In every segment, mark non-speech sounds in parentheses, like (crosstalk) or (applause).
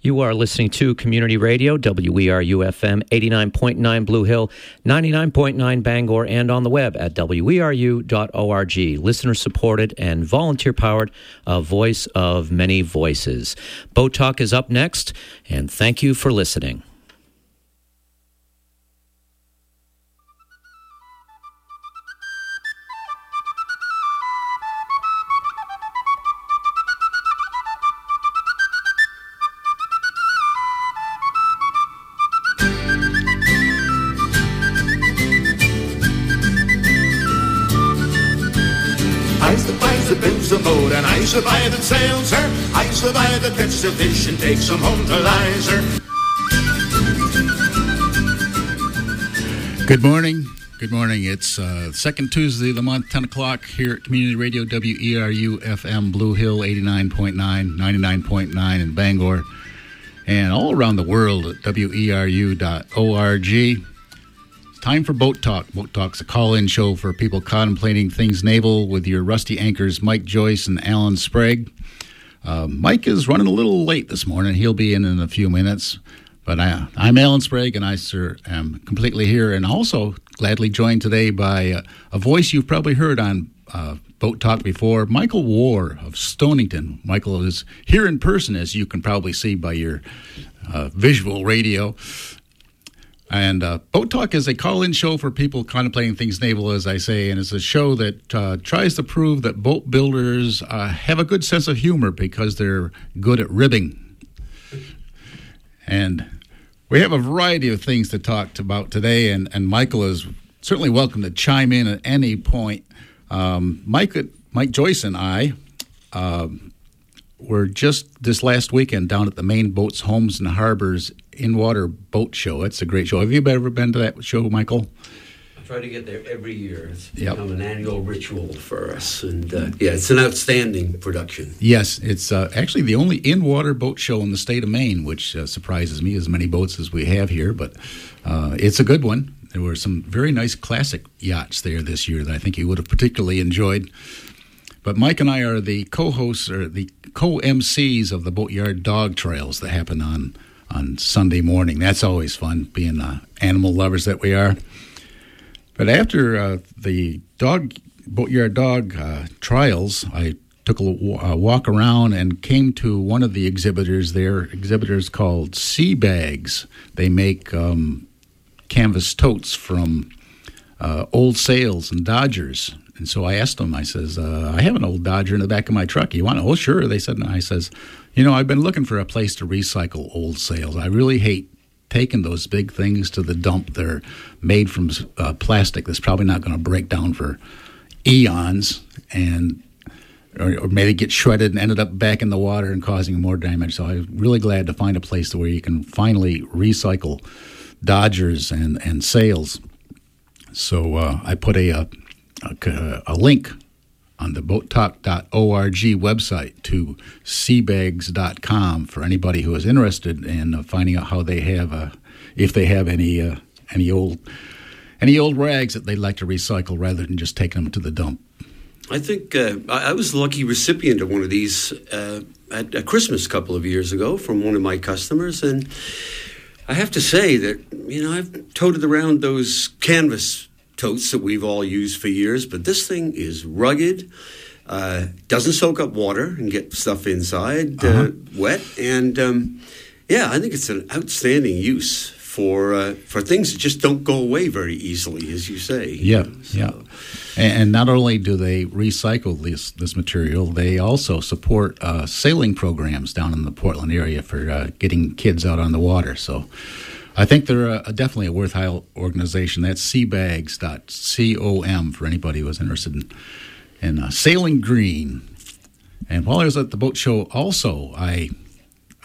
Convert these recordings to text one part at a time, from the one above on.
You are listening to Community Radio, WERU FM, 89.9 Blue Hill, 99.9 Bangor, and on the web at weru.org. Listener supported and volunteer powered, a voice of many voices. Boat Talk is up next, and thank you for listening. It's uh, second Tuesday of the month, 10 o'clock here at Community Radio WERU FM Blue Hill 89.9, 99.9 in Bangor, and all around the world at weru.org. It's time for Boat Talk. Boat Talk's a call in show for people contemplating things naval with your rusty anchors, Mike Joyce and Alan Sprague. Uh, Mike is running a little late this morning. He'll be in in a few minutes. But I, am Alan Sprague, and I, sir, am completely here and also gladly joined today by uh, a voice you've probably heard on uh, Boat Talk before, Michael War of Stonington. Michael is here in person, as you can probably see by your uh, visual radio. And uh, Boat Talk is a call in show for people contemplating things naval, as I say, and it's a show that uh, tries to prove that boat builders have a good sense of humor because they're good at ribbing. And we have a variety of things to talk about today, and, and Michael is certainly welcome to chime in at any point. Um, Mike, Mike Joyce and I um, were just this last weekend down at the Maine Boats, Homes, and Harbors in water boat show. It's a great show. Have you ever been to that show, Michael? Try to get there every year. It's yep. become an annual ritual for us, and uh, yeah, it's an outstanding production. Yes, it's uh, actually the only in-water boat show in the state of Maine, which uh, surprises me. As many boats as we have here, but uh, it's a good one. There were some very nice classic yachts there this year that I think you would have particularly enjoyed. But Mike and I are the co-hosts or the co-MCs of the Boatyard Dog Trails that happen on on Sunday morning. That's always fun, being uh, animal lovers that we are. But after uh, the dog boatyard dog uh, trials, I took a, a, walk around and came to one of the exhibitors there. Exhibitors called Sea Bags. They make um, canvas totes from uh, old sails and Dodgers. And so I asked them. I says, uh, "I have an old Dodger in the back of my truck. You want it?" Oh, sure. They said. And I says, you know, I've been looking for a place to recycle old sails. I really hate taking those big things to the dump. They're made from uh, plastic that's probably not going to break down for eons and or, or, maybe get shredded and ended up back in the water and causing more damage. So I'm really glad to find a place where you can finally recycle Dodgers and, and sails. So uh, I put a, a, a, a link on the boattalk.org website to seabags.com for anybody who is interested in uh, finding out how they have, uh, if they have any uh, any old any old rags that they'd like to recycle rather than just taking them to the dump. I think uh, I was the lucky recipient of one of these uh, at, at Christmas a couple of years ago from one of my customers, and I have to say that you know I've toted around those canvas totes that we've all used for years, but this thing is rugged. Uh, doesn't soak up water and get stuff inside uh, uh-huh. wet, and um, yeah, I think it's an outstanding use for uh, for things that just don't go away very easily, as you say. Yeah, so. yeah. And not only do they recycle this this material, they also support uh, sailing programs down in the Portland area for uh, getting kids out on the water. So I think they're a, definitely a worthwhile organization. That's seabags.com for anybody who is interested in, in uh, sailing green. And while I was at the boat show, also, I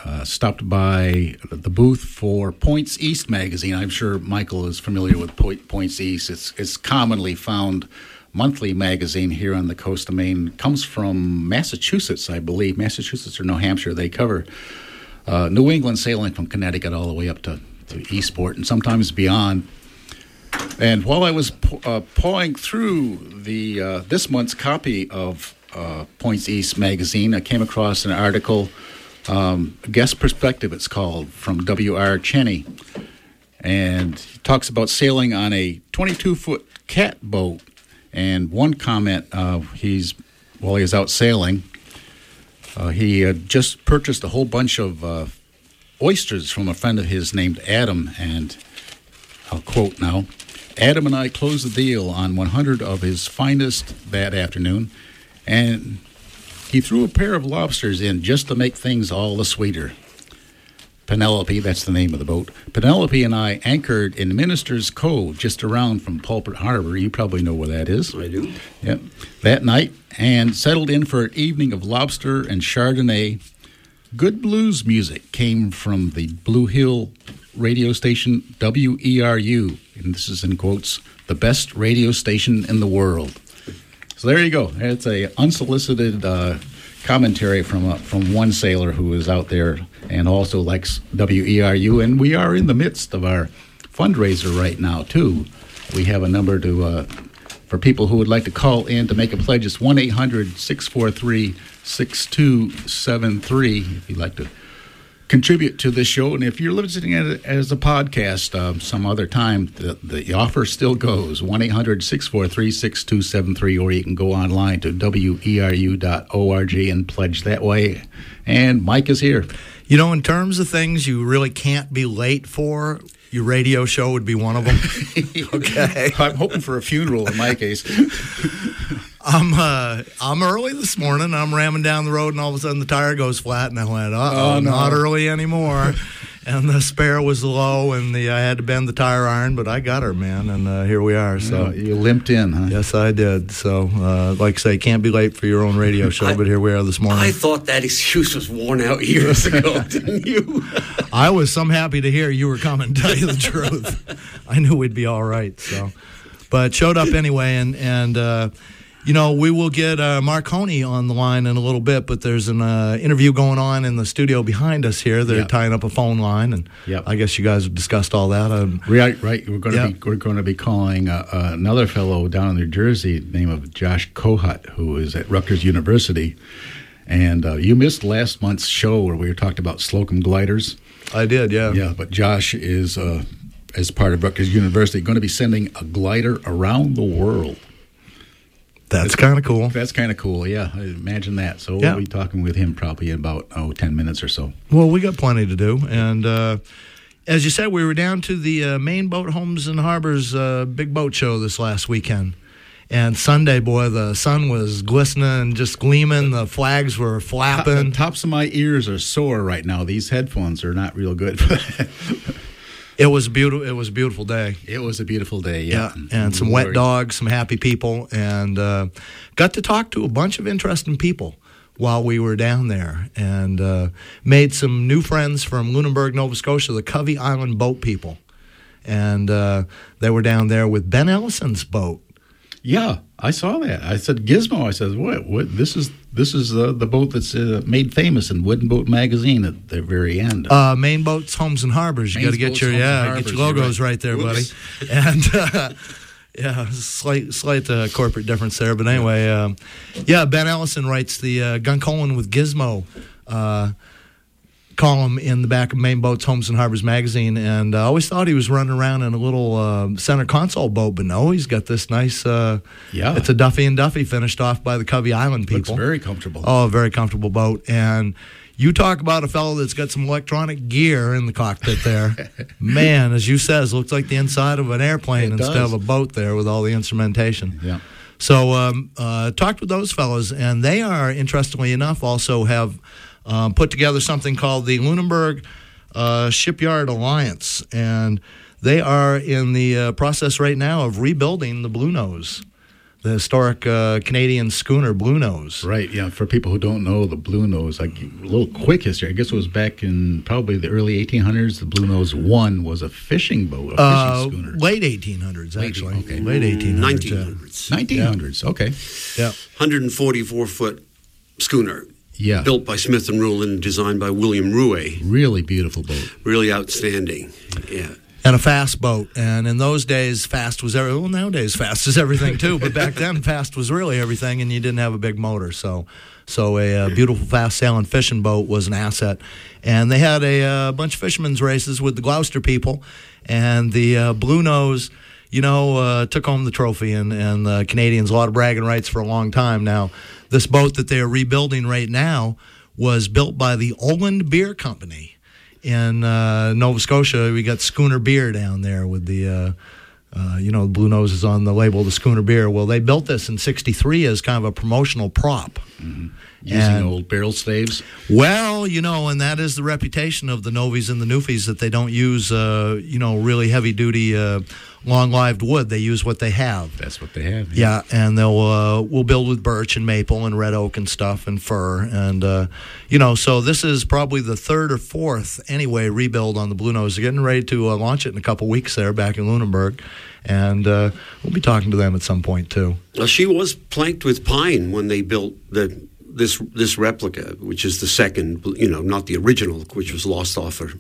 uh, stopped by the booth for Points East magazine. I'm sure Michael is familiar with Points East. It's, it's commonly found monthly magazine here on the coast of Maine. Comes from Massachusetts, I believe, Massachusetts or New Hampshire. They cover uh, New England sailing from Connecticut all the way up to to Eastport and sometimes beyond. And while I was uh, pawing through the uh, this month's copy of uh, Points East magazine, I came across an article um, guest perspective. It's called from W.R. Cheney, and he talks about sailing on a 22 foot cat boat. And one comment, uh, he's while he was out sailing, uh, he had just purchased a whole bunch of uh, oysters from a friend of his named Adam, and I'll quote now. Adam and I closed the deal on 100 of his finest that afternoon, and he threw a pair of lobsters in just to make things all the sweeter. Penelope, that's the name of the boat. Penelope and I anchored in Minister's Cove, just around from Pulpit Harbor. You probably know where that is. I do. Yep. That night, and settled in for an evening of lobster and Chardonnay. Good blues music came from the Blue Hill radio station WERU, and this is in quotes, the best radio station in the world. So there you go. It's a unsolicited uh, commentary from uh, from one sailor who is out there and also likes WERU, and we are in the midst of our fundraiser right now too. We have a number to uh, for people who would like to call in to make a pledge. It's one 643 6273 If you'd like to contribute to this show. And if you're listening as a podcast uh, some other time, the, the offer still goes 1 800 643 6273, or you can go online to weru.org and pledge that way. And Mike is here. You know, in terms of things you really can't be late for, your radio show would be one of them. (laughs) okay. I'm hoping for a funeral in my case. I'm uh, I'm early this morning. I'm ramming down the road, and all of a sudden the tire goes flat, and I went, "Uh oh, Oh, no. not early anymore." (laughs) and the spare was low, and the I had to bend the tire iron, but I got her, man, and uh, here we are. So. So you limped in, huh? Yes, I did. So, uh, like I say, can't be late for your own radio (laughs) show, I- but here we are this morning. I thought that excuse was worn out years ago, (laughs) didn't you? I was some happy to hear you were coming. Tell you the truth, I knew we'd be all right. So, but showed up anyway, and and uh, you know we will get uh, Marconi on the line in a little bit. But there's an uh, interview going on in the studio behind us here. They're Yep. tying up a phone line, and Yep. I guess you guys have discussed all that. Um, Right, right. We're going to Yeah. be we're going to be calling uh, uh, another fellow down in New Jersey, name of Josh Kohut, who is at Rutgers University. And uh, you missed last month's show where we were talking about Slocum gliders. I did, yeah. Yeah, but Josh is, uh, as part of Rutgers University, going to be sending a glider around the world. That's kind of cool. That's kind of cool. Yeah, imagine that. So Yeah. we'll be talking with him probably in about oh 10 minutes or so. Well, we got plenty to do, and uh, as you said, we were down to the uh, Maine Boat Homes and Harbors uh, big boat show this last weekend. And Sunday, boy, the sun was glistening, and just gleaming. The flags were The flapping. tops of my ears are sore right now. These headphones are not real good. (laughs) It was beautiful. It was a beautiful day. it was a beautiful day. Yeah, Yeah, and some wet dogs, some happy people, and uh, got to talk to a bunch of interesting people while we were down there, and uh, made some new friends from Lunenburg, Nova Scotia, the Covey Island boat people, and uh, they were down there with Ben Ellison's boat. Yeah, I saw that. I said Gizmo. I said, "What? What? This is this is uh, the boat that's uh, made famous in Wooden Boat Magazine at the very end." Uh, Maine Boats, Homes and Harbors. You got to get your yeah, get your logos right. right, there, Whoops. buddy. (laughs) And uh, yeah, slight slight uh, corporate difference there, but anyway, um, yeah. Ben Ellison writes the uh, Gun Colin with Gizmo. Uh, column in the back of Maine Boats, Homes and Harbors magazine, and I always thought he was running around in a little uh, center console boat, but no, he's got this nice. Uh, Yeah. it's a Duffy and Duffy finished off by the Covey Island Looks people. very comfortable. Oh, a very comfortable boat. And you talk about a fellow that's got some electronic gear in the cockpit there. (laughs) Man, as you says, looks like the inside of an airplane It instead does. of a boat there with all the instrumentation. Yeah. So um, uh, talked with those fellows, and they are, interestingly enough, also have um, put together something called the Lunenburg uh, Shipyard Alliance, and they are in the uh, process right now of rebuilding the Blue Nose, the historic uh, Canadian schooner Blue Nose. Right. Yeah. For people who don't know the Blue Nose, like a little quick history. I guess it was back in probably the early 1800s. The Blue Nose One was a fishing boat, a fishing Uh, schooner. late 1800s, Late- actually. okay. Late 1800s. yeah. 1900s. 1900s. Okay. Yeah. 144 foot schooner. Yeah. Built by Smith and Rhuland, designed by William Roué. Really beautiful boat. Really outstanding. Yeah. And a fast boat. And in those days, fast was everything. Well, nowadays, fast is everything too. But back then, (laughs) fast was really everything, and you didn't have a big motor. So So a, uh beautiful, fast sailing fishing boat was an asset. And they had a, uh, bunch of fishermen's races with the Gloucester people, and the uh, Blue Nose. You know, uh, took home the trophy, and, and the Canadians a lot of bragging rights for a long time. Now, this boat that they are rebuilding right now was built by the Oland Beer Company in uh, Nova Scotia. We got Schooner Beer down there with the, uh, uh, you know, Blue Nose is on the label, the Schooner Beer. Well, they built this in '63 as kind of a promotional prop. Using And- old barrel staves. Well, you know, and that is the reputation of the Novies and the Newfies that they don't use, uh, you know, really heavy duty, uh, long lived wood. They use what they have. That's what they have. Yeah, and they'll uh, we'll build with birch and maple and red oak and stuff and fir and uh, you know so this is probably the third or fourth anyway rebuild on the Blue Nose. They're getting ready to uh, launch it in a couple weeks there back in Lunenburg, and uh, we'll be talking to them at some point too. Well, she was planked with pine when they built the this this replica, which is the second, you know, not the original, which was lost off of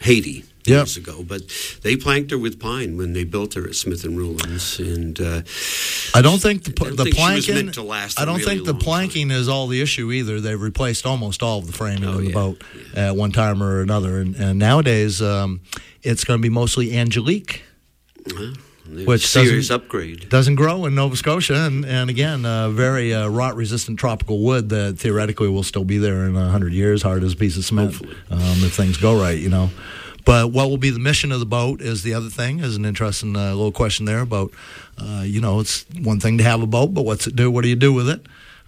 Haiti Yep. years ago. But they planked her with pine when they built her at Smith and Rhulands, and uh, I don't think the I don't the think planking. meant to last a I don't really think the long time. planking is all the issue either. They've replaced almost all of the framing Oh, of the yeah, boat at one time or another, and, and nowadays um, it's going to be mostly Angelique. Which Which serious upgrade. doesn't grow in Nova Scotia, and, and again, uh, very uh, rot resistant tropical wood that theoretically will still be there in a hundred years, hard as a piece of cement, um, if things go right, you know. But what will be the mission of the boat is the other thing. Is an interesting uh, little question there about, uh, you know, it's one thing to have a boat, but what's it do? What do you do with it?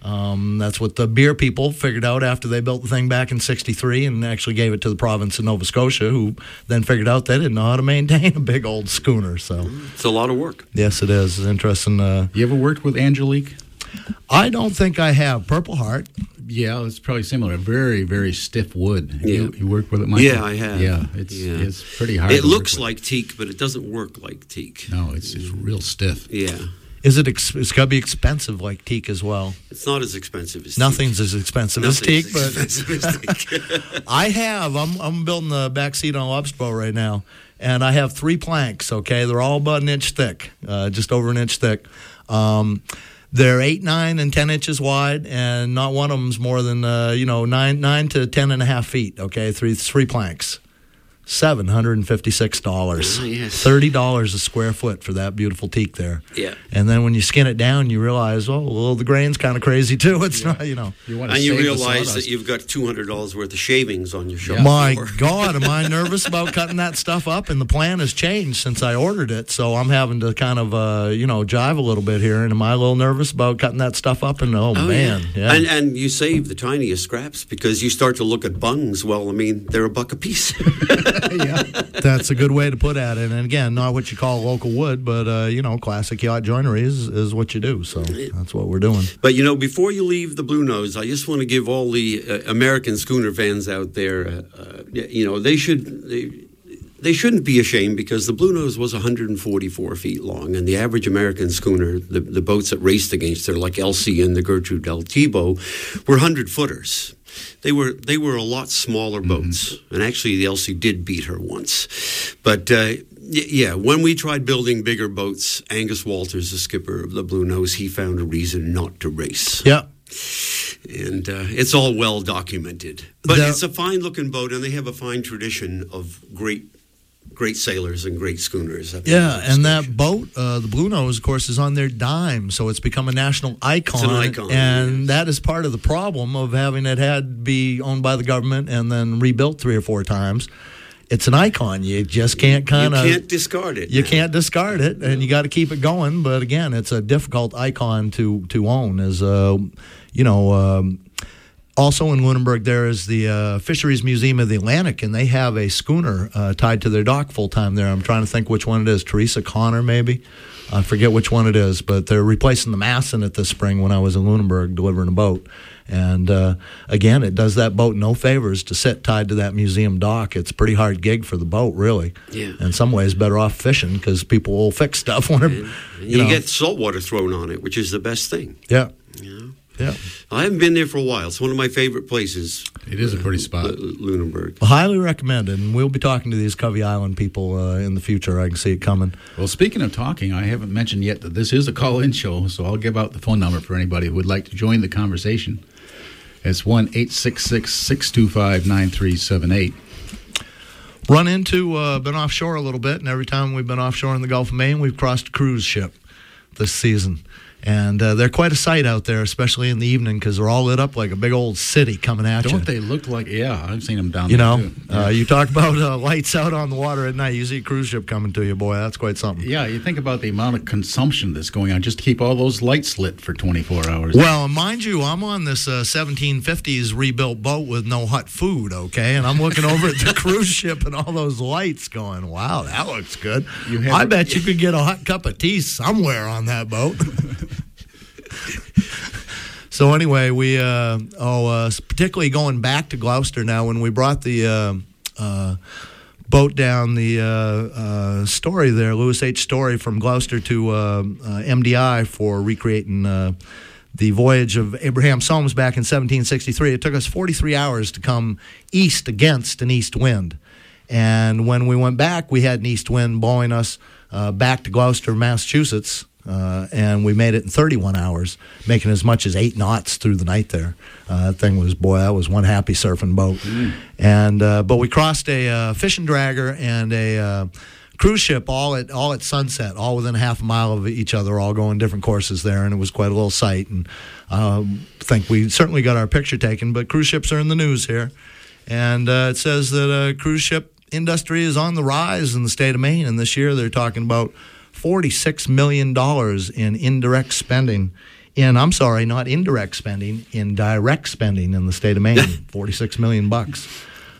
Um, that's what the beer people figured out after they built the thing back in '63 and actually gave it to the province of Nova Scotia, who then figured out they didn't know how to maintain a big old schooner. So, It's a lot of work. yes, it is It's interesting. Uh, You ever worked with Angelique? I don't think I have Purple Heart. Yeah, it's probably similar. Very, very stiff wood. Yeah. You, you work with it, Michael? Yeah, I have. Yeah, it's Yeah. it's pretty hard. It to work looks with. like teak, but it doesn't work like teak. no, it's it's real stiff. Yeah, Is it? Ex- it's got to be expensive like teak as well. it's not as expensive as teak. Nothing's as expensive teak. as teak, Nothing's but as (laughs) teak. I have. I'm I'm building the back seat on a lobster boat right now, and I have three planks. Okay, they're all about an inch thick, uh, just over an inch thick. Um, they're eight, nine, and ten inches wide, and not one of them's more than uh, you know nine, nine to ten and a half feet. Okay, three three planks. Seven hundred and fifty-six dollars. Ah, yes. Thirty dollars a square foot for that beautiful teak there. Yeah. And then when you skin it down, you realize, oh, well, the grain's kind of crazy too. It's not, you know. You want to and you realize that you've got two hundred dollars worth of shavings on your shop My. (laughs) God, am I nervous about cutting that stuff up? And the plan has changed since I ordered it, so I'm having to kind of, uh, you know, jive a little bit here. And am I a little nervous about cutting that stuff up? And oh, Oh, man, yeah. And and you save the tiniest scraps because you start to look at bungs. Well, I mean, they're a buck a piece. (laughs) (laughs) That's a good way to put at it. And again, not what you call local wood, but uh, you know, classic yacht joinery is, is what you do. So that's what we're doing. but you know, before you leave the Blue Nose, I just want to give all the uh, American schooner fans out there, uh, uh, you know, they should. They, they shouldn't be ashamed because the Blue Nose was 144 feet long, and the average American schooner, the, the boats that raced against her, like Elsie and the Gertrude L. Thebaud, were 100 footers. They were they were a lot smaller boats, and actually the Elsie did beat her once. But uh, y- yeah, when we tried building bigger boats, Angus Walters, the skipper of the Blue Nose, he found a reason not to race Yeah. and uh, it's all well documented. But The- it's a fine looking boat, and they have a fine tradition of great, great sailors and great schooners. Yeah, and that boat, uh, the Blue Nose, of course, is on their dime, so it's become a national icon. An icon, and yes. that is part of the problem of having it had be owned by the government and then rebuilt three or four times. It's an icon. You just can't kind of can't discard it. you now. can't discard it, and you got to keep it going. But again, it's a difficult icon to to own. As uh, you know, um, also in Lunenburg, there is the uh, Fisheries Museum of the Atlantic, and they have a schooner uh, tied to their dock full time there. I'm trying to think which one it is. Theresa Connor, maybe. I forget which one it is, but they're replacing the mast in it this spring when I was in Lunenburg delivering a boat. And uh, again, it does that boat no favors to sit tied to that museum dock. It's a pretty hard gig for the boat, really. Yeah. In some ways, better off fishing because people will fix stuff (laughs) when, And you, you, know. get salt water thrown on it, which is the best thing. yeah, know? Yeah. I haven't been there for a while. It's one of my favorite places, It is a pretty spot. L- Lunenburg. Well, highly recommended, and we'll be talking to these Covey Island people uh, in the future. I can see it coming. Well, speaking of talking, I haven't mentioned yet that this is a call-in show, so I'll give out the phone number for anybody who would like to join the conversation. It's 1 866 625 9378. Run into, uh, been offshore a little bit, and every time we've been offshore in the Gulf of Maine, we've crossed a cruise ship this season. And uh, they're quite a sight out there, especially in the evening, because they're all lit up like a big old city coming at you. Don't they look like? Yeah, I've seen them down there. You there. know, too. uh, you talk about uh, lights out on the water at night. You see a cruise ship coming to you, boy. That's quite something. Yeah, you think about the amount of consumption that's going on just to keep all those lights lit for 24 hours. Well, mind you, I'm on this uh, 1750s rebuilt boat with no hot food, okay? And I'm looking over at the (laughs) cruise ship and all those lights going, wow, that looks good. You have- I bet you could get a hot cup of tea somewhere on that boat. (laughs) (laughs) so, anyway, we, uh, oh, uh, particularly going back to Gloucester now, when we brought the. Uh, uh, boat down the uh, uh, story there, Lewis H. Story from Gloucester to MDI for recreating the voyage of Abraham Somes back in 1763. It took us 43 hours to come east against an east wind. And when we went back, we had an east wind blowing us uh, back to Gloucester, Massachusetts. Uh, and we made it in 31 hours, making as much as eight knots through the night there. Uh, that thing was, boy, that was one happy surfing boat. And uh, but we crossed a uh, fishing dragger and a uh, cruise ship all at all at sunset, all within a half a mile of each other, all going different courses there, and it was quite a little sight. And I think we certainly got our picture taken. But cruise ships are in the news here, and uh, it says that uh, cruise ship industry is on the rise in the state of Maine, and this year they're talking about forty-six million dollars in indirect spending. In I'm sorry, not indirect spending, in direct spending in the state of Maine, (laughs) forty-six million bucks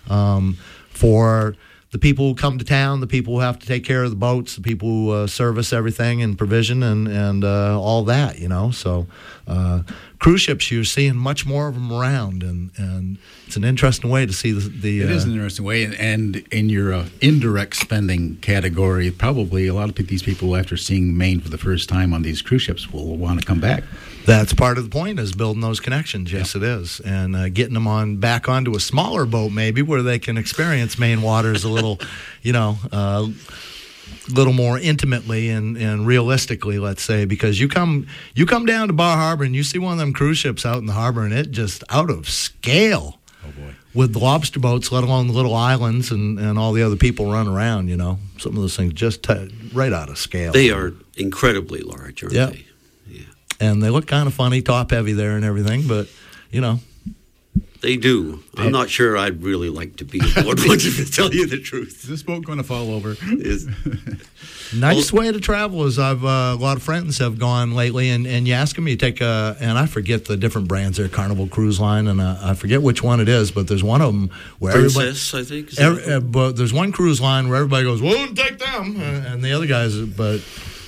um, for the people who come to town, the people who have to take care of the boats, the people who uh, service everything and provision and and uh, all that, you know. So uh, cruise ships, you're seeing much more of them around, and, and it's an interesting way to see the. the It is uh, an interesting way, and, and in your uh, indirect spending category, probably a lot of these people, after seeing Maine for the first time on these cruise ships, will want to come back. That's part of the point is building those connections. Yes, it is, and uh, getting them on back onto a smaller boat maybe where they can experience Maine waters a little, (laughs) you know, a little more intimately and, and realistically. Let's say because you come you come down to Bar Harbor and you see one of them cruise ships out in the harbor and it just out of scale Oh boy! with the lobster boats, let alone the little islands and, and all the other people run around. You know, some of those things just t- right out of scale. They are incredibly large, aren't Yeah. they? And they look kind of funny, top heavy there and everything, but you know. They do. I'm not sure I'd really like to be aboard one, (laughs) to tell you the truth. Is this boat going to fall over? Is, (laughs) Nice way to travel is I've uh, a lot of friends have gone lately, and, and you ask them, you take a, and I forget the different brands there, Carnival Cruise Line, and uh, I forget which one it is, but there's one of them where everybody. Princess, I think. Every, uh, but there's one cruise line where everybody goes, "Well, take them," uh, and the other guys. But uh,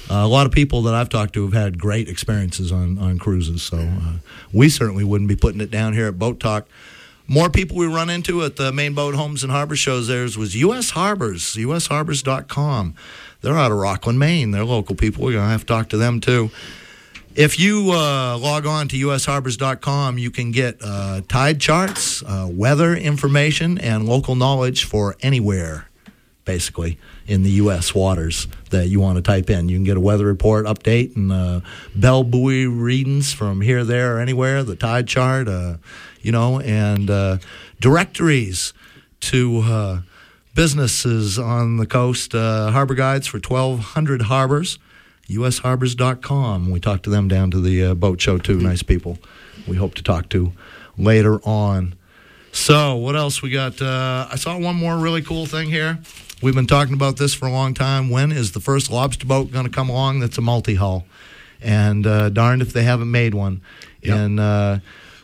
a lot of people that I've talked to have had great experiences on on cruises. So uh, we certainly wouldn't be putting it down here at Boat Talk. More people we run into at the Maine boat homes and harbor shows theirs was U.S. Harbors, usharbors.com. They're out of Rockland, Maine. They're local people. We're going to have to talk to them too. If you uh, log on to usharbors.com, you can get uh, tide charts, uh, weather information, and local knowledge for anywhere, basically, in the U.S. waters that you want to type in. You can get a weather report update and uh, bell buoy readings from here, there, or anywhere, the tide chart, uh, you know, and uh, directories to uh, businesses on the coast, uh, harbor guides for 1,200 harbors usharbors.com. We talked to them down to the uh, boat show too. Nice people. We hope to talk to later on. So, what else we got? I saw one more really cool thing here. We've been talking about this for a long time. When is the first lobster boat going to come along that's a multi hull? And uh, darned if they haven't made one. In uh,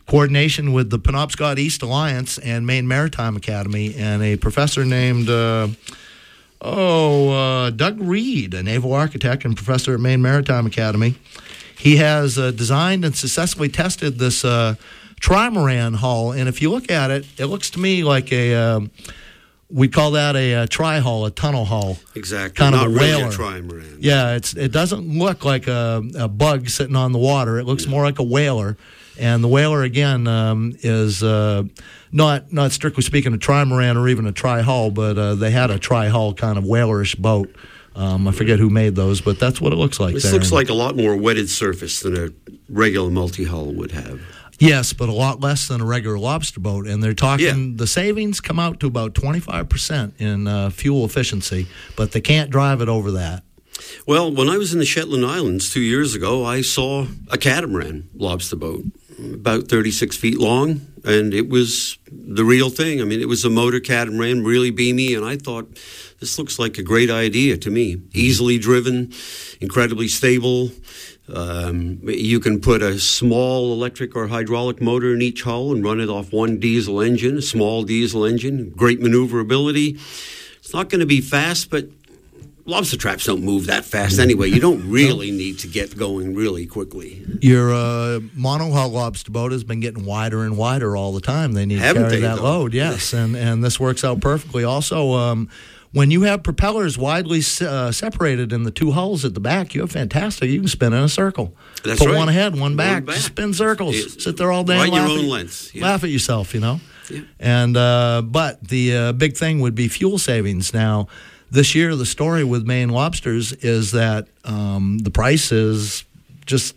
coordination with the Penobscot East Alliance and Maine Maritime Academy, and a professor named. Uh, Oh, uh, Doug Reed, a naval architect and professor at Maine Maritime Academy. He has uh, designed and successfully tested this uh, trimaran hull, and if you look at it, it looks to me like a um, we call that a, uh tri hull, a tunnel hull. exactly. Kind of Not a really whaler. a trimaran. Yeah, it's it doesn't look like a, a bug sitting on the water. It looks more like a whaler, and the whaler again um, is uh, not not strictly speaking a trimaran or even a tri hull, but uh, they had a tri hull kind of whalerish boat. Um, I forget who made those, but that's what it looks like. This there. looks like a lot more wetted surface than a regular multi hull would have. Yes, but a lot less than a regular lobster boat, and they're talking Yeah. the savings come out to about twenty five percent in uh, fuel efficiency, but they can't drive it over that. Well, when I was in the Shetland Islands two years ago, I saw a catamaran lobster boat, about 36 feet long, and it was the real thing. I mean, it was a motor catamaran, really beamy, and I thought, this looks like a great idea to me. Easily driven, incredibly stable. Um, you can put a small electric or hydraulic motor in each hull and run it off one diesel engine, a small diesel engine, great maneuverability. It's not going to be fast, but lobster traps don't move that fast anyway. You don't (laughs) really need to get going really quickly. Your uh, monohull lobster boat has been getting wider and wider all the time. They need Haven't to carry that though? load, yes, and and this works out perfectly. Also, um, when you have propellers widely uh, separated in the two hulls at the back, you have fantastic. You can spin in a circle. That's Put right. one ahead, one One back. back. Just spin circles. It- Sit there all day. right and your laugh own at, lengths, yeah. Laugh at yourself, you know. Yeah. And uh, but the uh, big thing would be fuel savings. Now, this year the story with Maine lobsters is that um, the price is just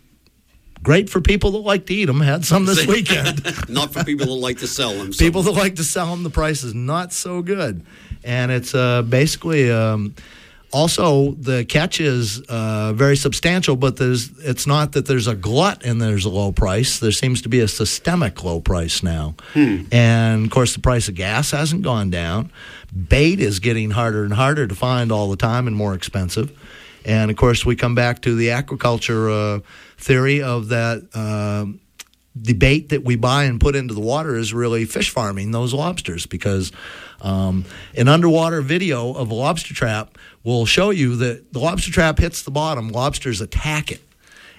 great for people that like to eat them. Had some this (laughs) weekend. (laughs) Not for people that like to sell them. people that like to sell them, the price is not so good, and it's uh, basically. Um, also, the catch is uh, very substantial, but there's it's not that there's a glut and there's a low price. There seems to be a systemic low price now, and of course, the price of gas hasn't gone down. Bait is getting harder and harder to find all the time and more expensive. And of course, we come back to the aquaculture uh, theory of that. um the bait that we buy and put into the water is really fish farming those lobsters because um, an underwater video of a lobster trap will show you that the lobster trap hits the bottom, lobsters attack it.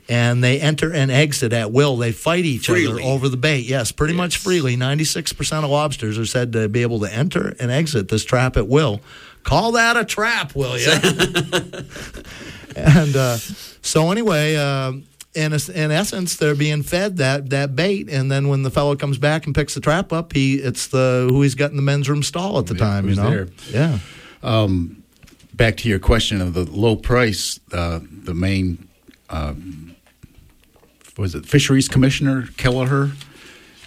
And they enter and exit at will. They fight each other over the bait. Yes, pretty much freely. 96% of lobsters are said to be able to enter and exit this trap at will. Call that a trap, will you? (laughs) (laughs) and uh, so anyway, um in es- in essence, they're being fed that that bait, and then when the fellow comes back and picks the trap up, he it's the who he's got in the men's room stall at the Yeah, time. You know, there. yeah. Back to your question of the low price, uh, the main uh, was it Fisheries Commissioner Keliher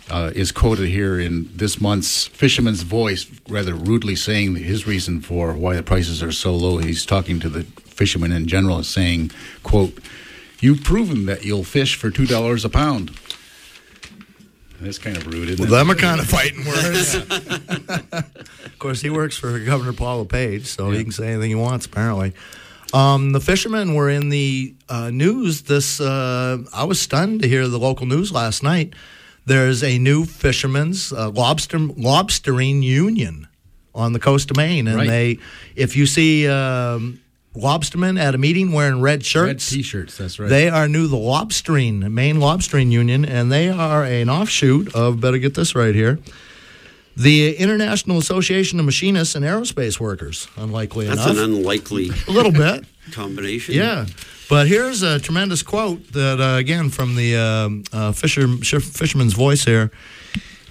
uh, is quoted here in this month's Fisherman's Voice, rather rudely saying his reason for why the prices are so low. He's talking to the fishermen in general, saying, "quote You've proven that you'll fish for two dollars a pound." And That's kind of rude, isn't it? Them are kind of fighting words. (laughs) (laughs) of course, he works for Governor Paul LePage, so he can say anything he wants. Apparently, um, the fishermen were in the uh, news. This uh, I was stunned to hear the local news last night. There's a new fishermen's uh, lobster lobstering union on the coast of Maine, and Right. they, if you see um, lobstermen at a meeting wearing red Red shirts, T-shirts. That's right. they are new, the Lobstering, Maine Lobstering Union, and they are an offshoot of, better get this right here, the International Association of Machinists and Aerospace Workers, unlikely That's enough. an unlikely a little bit, (laughs) combination. yeah. But here's a tremendous quote that, uh, again, from the um uh, Fisher, Fisherman's Voice here.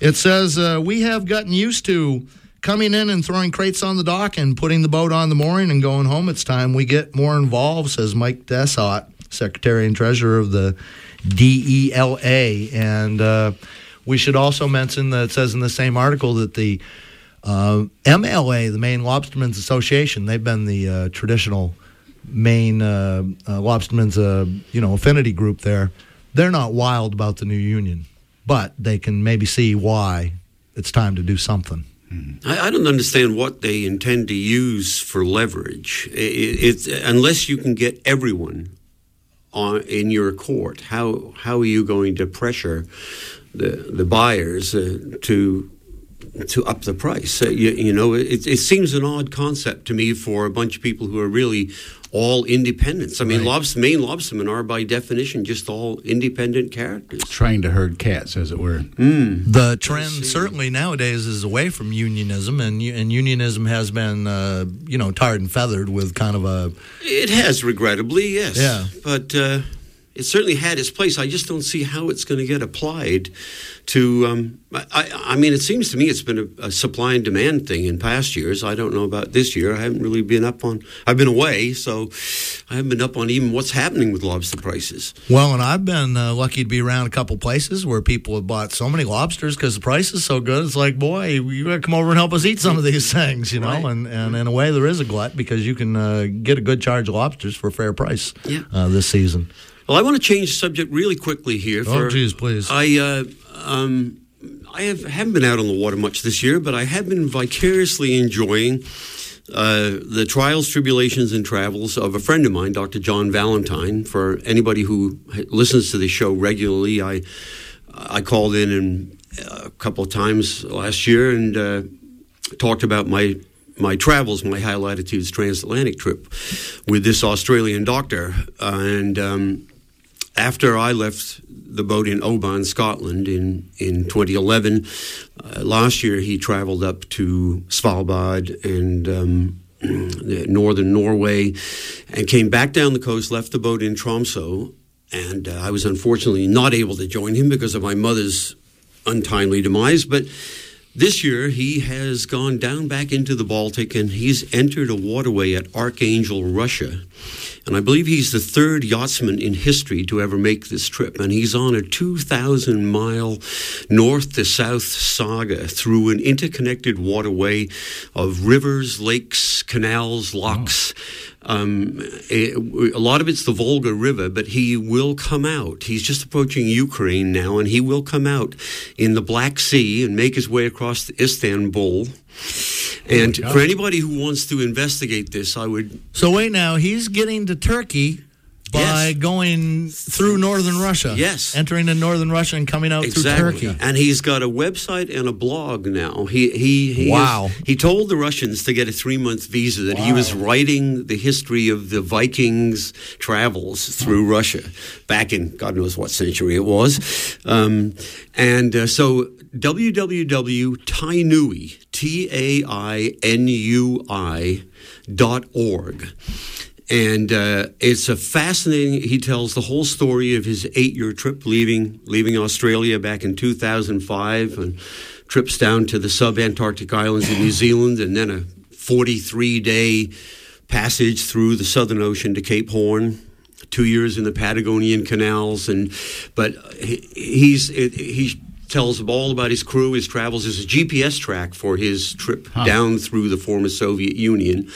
It says, uh, We have gotten used to coming in and throwing crates on the dock and putting the boat on the mooring and going home. It's time we get more involved, says Mike Desot, Secretary and Treasurer of the DELA. And uh, we should also mention that it says in the same article that the uh, MLA, the Maine Lobstermen's Association, they've been the uh, traditional Maine uh, uh, Lobstermen's uh, you know affinity group there. They're not wild about the new union, but they can maybe see why it's time to do something. I, don't understand what they intend to use for leverage. I- I- it's unless you can get everyone on in your court. How how are you going to pressure the the buyers uh, to to up the price? Uh, you, you know, it, it seems an odd concept to me for a bunch of people who are really all independents. I mean, Right. lobster, Maine lobstermen are by definition just all independent characters. trying to herd cats, as it were. The trend certainly nowadays is away from unionism, and and unionism has been uh, you know tarred and feathered with kind of a It has, regrettably, yes. Yeah. But uh, it certainly had its place. I just don't see how it's going to get applied to. Um, I, I, mean, it seems to me it's been a, a, supply and demand thing in past years. I don't know about this year. I haven't really been up on. I've been away, so I haven't been up on even what's happening with lobster prices. Well, and I've been uh, lucky to be around a couple places where people have bought so many lobsters because the price is so good. It's like, boy, you got to come over and help us eat some of these (laughs) things, you know. Right. And and in a way, there is a glut because you can uh, get a good charge of lobsters for a fair price yeah. uh, this season. Well, I want to change the subject really quickly here. Oh, for, oh, geez, please. I uh, um, I have, haven't been out on the water much this year, but I have been vicariously enjoying uh, the trials, tribulations, and travels of a friend of mine, Dr. John Valentine. For anybody who listens to the show regularly, I I called in and, uh, a couple of times last year and uh, talked about my my travels, my high latitudes transatlantic trip with this Australian doctor, and um, after I left the boat in Oban, Scotland in, in 2011, uh, last year he traveled up to Svalbard and um, (clears throat) northern Norway and came back down the coast, left the boat in Tromso. and uh, I was unfortunately not able to join him because of my mother's untimely demise. But this year, he has gone down back into the Baltic and he's entered a waterway at Archangel, Russia. And I believe he's the third yachtsman in history to ever make this trip. And he's on a 2,000 mile north to south saga through an interconnected waterway of rivers, lakes, canals, locks. Oh. Um, it, a lot of it's the Volga River, but he will come out. He's just approaching Ukraine now, and he will come out in the Black Sea and make his way across to Istanbul. And oh for anybody who wants to investigate this, I would. So wait now, he's getting to Turkey by yes. going through northern Russia. Yes. Entering in northern Russia and coming out exactly. through Turkey. And he's got a website and a blog now. He he, he Wow. Is, he told the Russians to get a 3-month visa that wow. he was writing the history of the Vikings travels through huh. Russia back in God knows what century it was. Um, and uh, so www.tainui T A I N U I dot org and uh, it's a fascinating. He tells the whole story of his eight-year trip leaving leaving Australia back in 2005, and trips down to the sub-Antarctic islands of New Zealand, and then a 43-day passage through the Southern Ocean to Cape Horn. Two years in the Patagonian canals, and but he, he's tells all about his crew, his travels. There's a GPS track for his trip huh. down through the former Soviet Union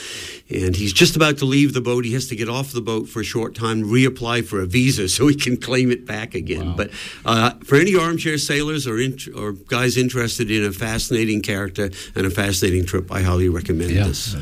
and he's just about to leave the boat. He has to get off the boat for a short time, reapply for a visa (laughs) so he can claim it back again. Wow. But uh, for any armchair sailors or in, or guys interested in a fascinating character and a fascinating trip, I highly recommend yeah. this.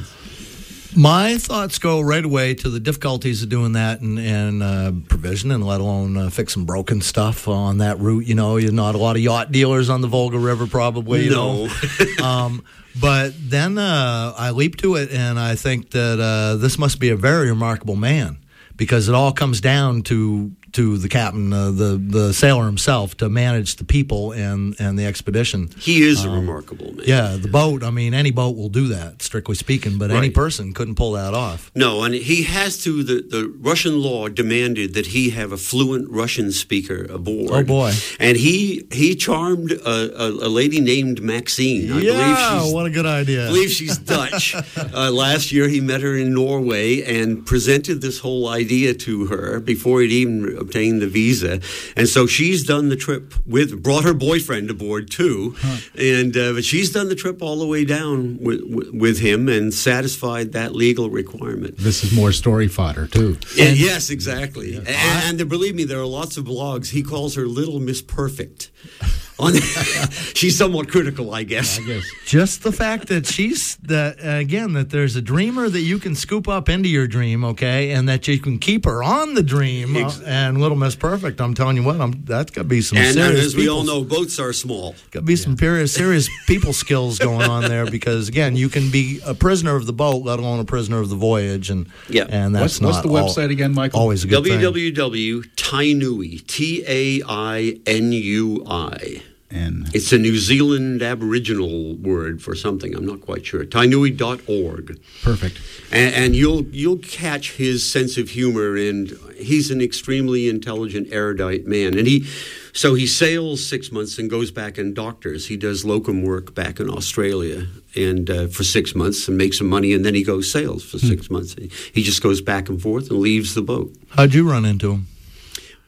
My thoughts go right away to the difficulties of doing that and, and uh, provision, and let alone uh, fixing broken stuff on that route. You know, you're not a lot of yacht dealers on the Volga River, probably. You no. know, (laughs) um, but then uh, I leap to it, and I think that uh, this must be a very remarkable man because it all comes down to to the captain, uh, the the sailor himself, to manage the people and and the expedition. He is um, a remarkable man. Yeah, the boat. I mean, any boat will do that, strictly speaking, but right. any person couldn't pull that off. No, and he has to. The the Russian law demanded that he have a fluent Russian speaker aboard. Oh boy! And he he charmed a, a, a lady named Maxine. I yeah, what a good idea. I believe she's Dutch. (laughs) uh, last year, he met her in Norway and presented this whole idea to her before he'd even obtained the visa, and so she's done the trip with brought her boyfriend aboard too, huh. and uh, but she's done the trip all the way down with, with him and satisfied that legal requirement. This is more story fodder too. And, yes, exactly. Yeah. And, and believe me, there are lots of blogs. He calls her Little Miss Perfect. (laughs) (laughs) she's somewhat critical, I guess. I guess. Just the fact that she's that again that there's a dreamer that you can scoop up into your dream, okay, and that you can keep her on the dream. Uh, and Little Miss Perfect, I'm telling you what, I'm, that's got to be some. And, serious as we all know, boats are small. Got to be yeah. some serious, (laughs) serious people skills going on there because again, you can be a prisoner of the boat, let alone a prisoner of the voyage, and yeah, and that's what's, what's the website all, again, Michael? Always a good thing. www.tainui, T A I N U I And It's a New Zealand Aboriginal word for something. I'm not quite sure. Tainui.org. perfect. And, and you'll you'll catch his sense of humor, and he's an extremely intelligent, erudite man. And he, so he sails six months and goes back and doctors. He does locum work back in Australia, and uh, for six months and makes some money, and then he goes sails for six months. He just goes back and forth and leaves the boat. How'd you run into him?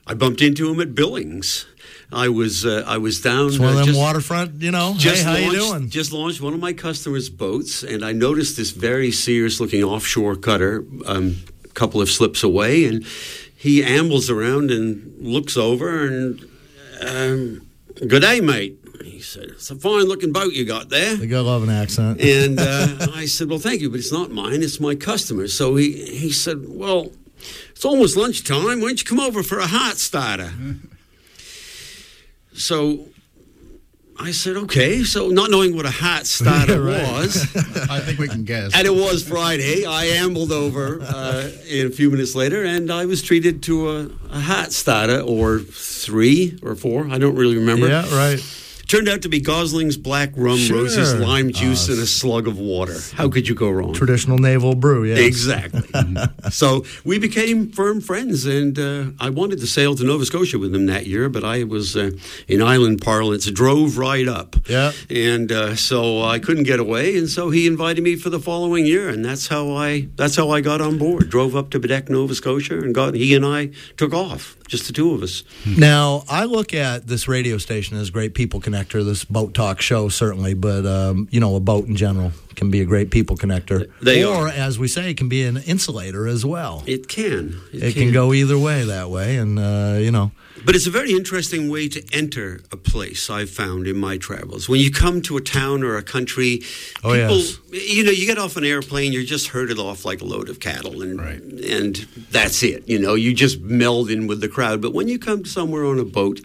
I bumped into him at Billings. I was uh, I was down. It's one of them just- waterfront, you know. just hey, how launched, you doing? Just launched one of my customers' boats, and I noticed this very serious-looking offshore cutter um, a couple of slips away, and he ambles around and looks over and, um, "Good day, mate." He said, "It's a fine-looking boat you got there." They got love an accent. And uh, (laughs) I said, "Well, thank you, but it's not mine; it's my customer." So he he said, "Well, it's almost lunchtime. Why don't you come over for a hot starter?" (laughs) so I said, "Okay." So not knowing what a hat starter Yeah, (laughs) right. was, (laughs) I think we can guess. and it was Friday, I ambled over uh, in a few minutes later, and I was treated to a, a hot starter or three or four. I don't really remember. yeah, right. Turned out to be Gosling's black rum, Sure. roses, lime juice, Ah, and a slug of water. How could you go wrong? Traditional naval brew, yeah. Exactly. (laughs) so we became firm friends, and uh, I wanted to sail to Nova Scotia with him that year, but I was, uh, in island parlance, drove right up. Yeah. And uh, so I couldn't get away, and so he invited me for the following year, and that's how I that's how I got on board. Drove up to Baddeck, Nova Scotia, and got he and I took off, just the two of us. Now, I look at this radio station as a great people connector, this boat talk show, certainly, but, um, you know, a boat in general can be a great people connector. They or, are. as we say, it can be an insulator as well. It can. It can go either way that way, and, uh, you know. But it's a very interesting way to enter a place I've found in my travels. When you come to a town or a country, Oh, people, yes. you know, you get off an airplane, you're just herded off like a load of cattle, and Right. and that's it. You know, you just meld in with the crowd. But when you come somewhere on a boat,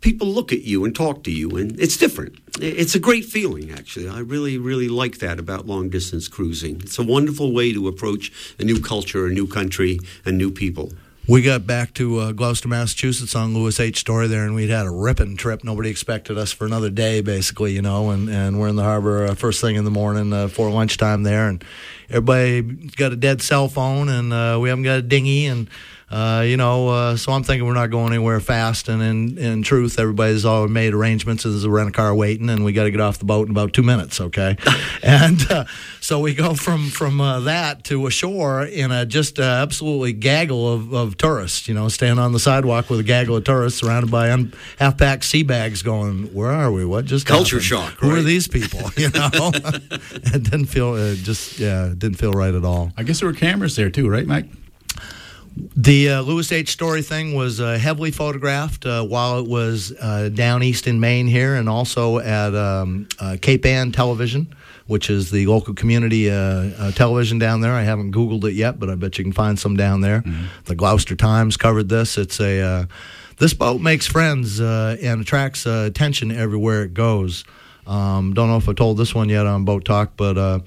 people look at you and talk to you, and it's different. It's a great feeling, actually. I really, really like that about long distance cruising. It's a wonderful way to approach a new culture, a new country, and new people. We got back to uh, Gloucester, Massachusetts on Lewis H. Story there, and we'd had a ripping trip. Nobody expected us for another day, basically, you know. And, and we're in the harbor uh, first thing in the morning uh, for lunchtime there, and everybody got a dead cell phone, and uh, we haven't got a dinghy, and uh, you know. Uh, so I'm thinking we're not going anywhere fast. And in, in truth, everybody's all made arrangements. There's a rent a car waiting, and we got to get off the boat in about two minutes, okay? (laughs) and uh, so we go from from uh, that to ashore in a just uh, absolutely gaggle of, of tourists. You know, standing on the sidewalk with a gaggle of tourists surrounded by un- half packed sea bags. Going, where are we? What just Culture happened? shock, Who are these people? (laughs) You know, (laughs) it didn't feel uh, just yeah, it didn't feel right at all. I guess there were cameras there too, right, Mike? The uh, Lewis H. Story thing was uh, heavily photographed uh, while it was uh, down east in Maine here, and also at um, uh, Cape Ann Television, which is the local community uh, uh, television down there. I haven't Googled it yet, but I bet you can find some down there. The Gloucester Times covered this. It's a uh, this boat makes friends uh, and attracts uh, attention everywhere it goes. Um, don't know if I told this one yet on Boat Talk, but.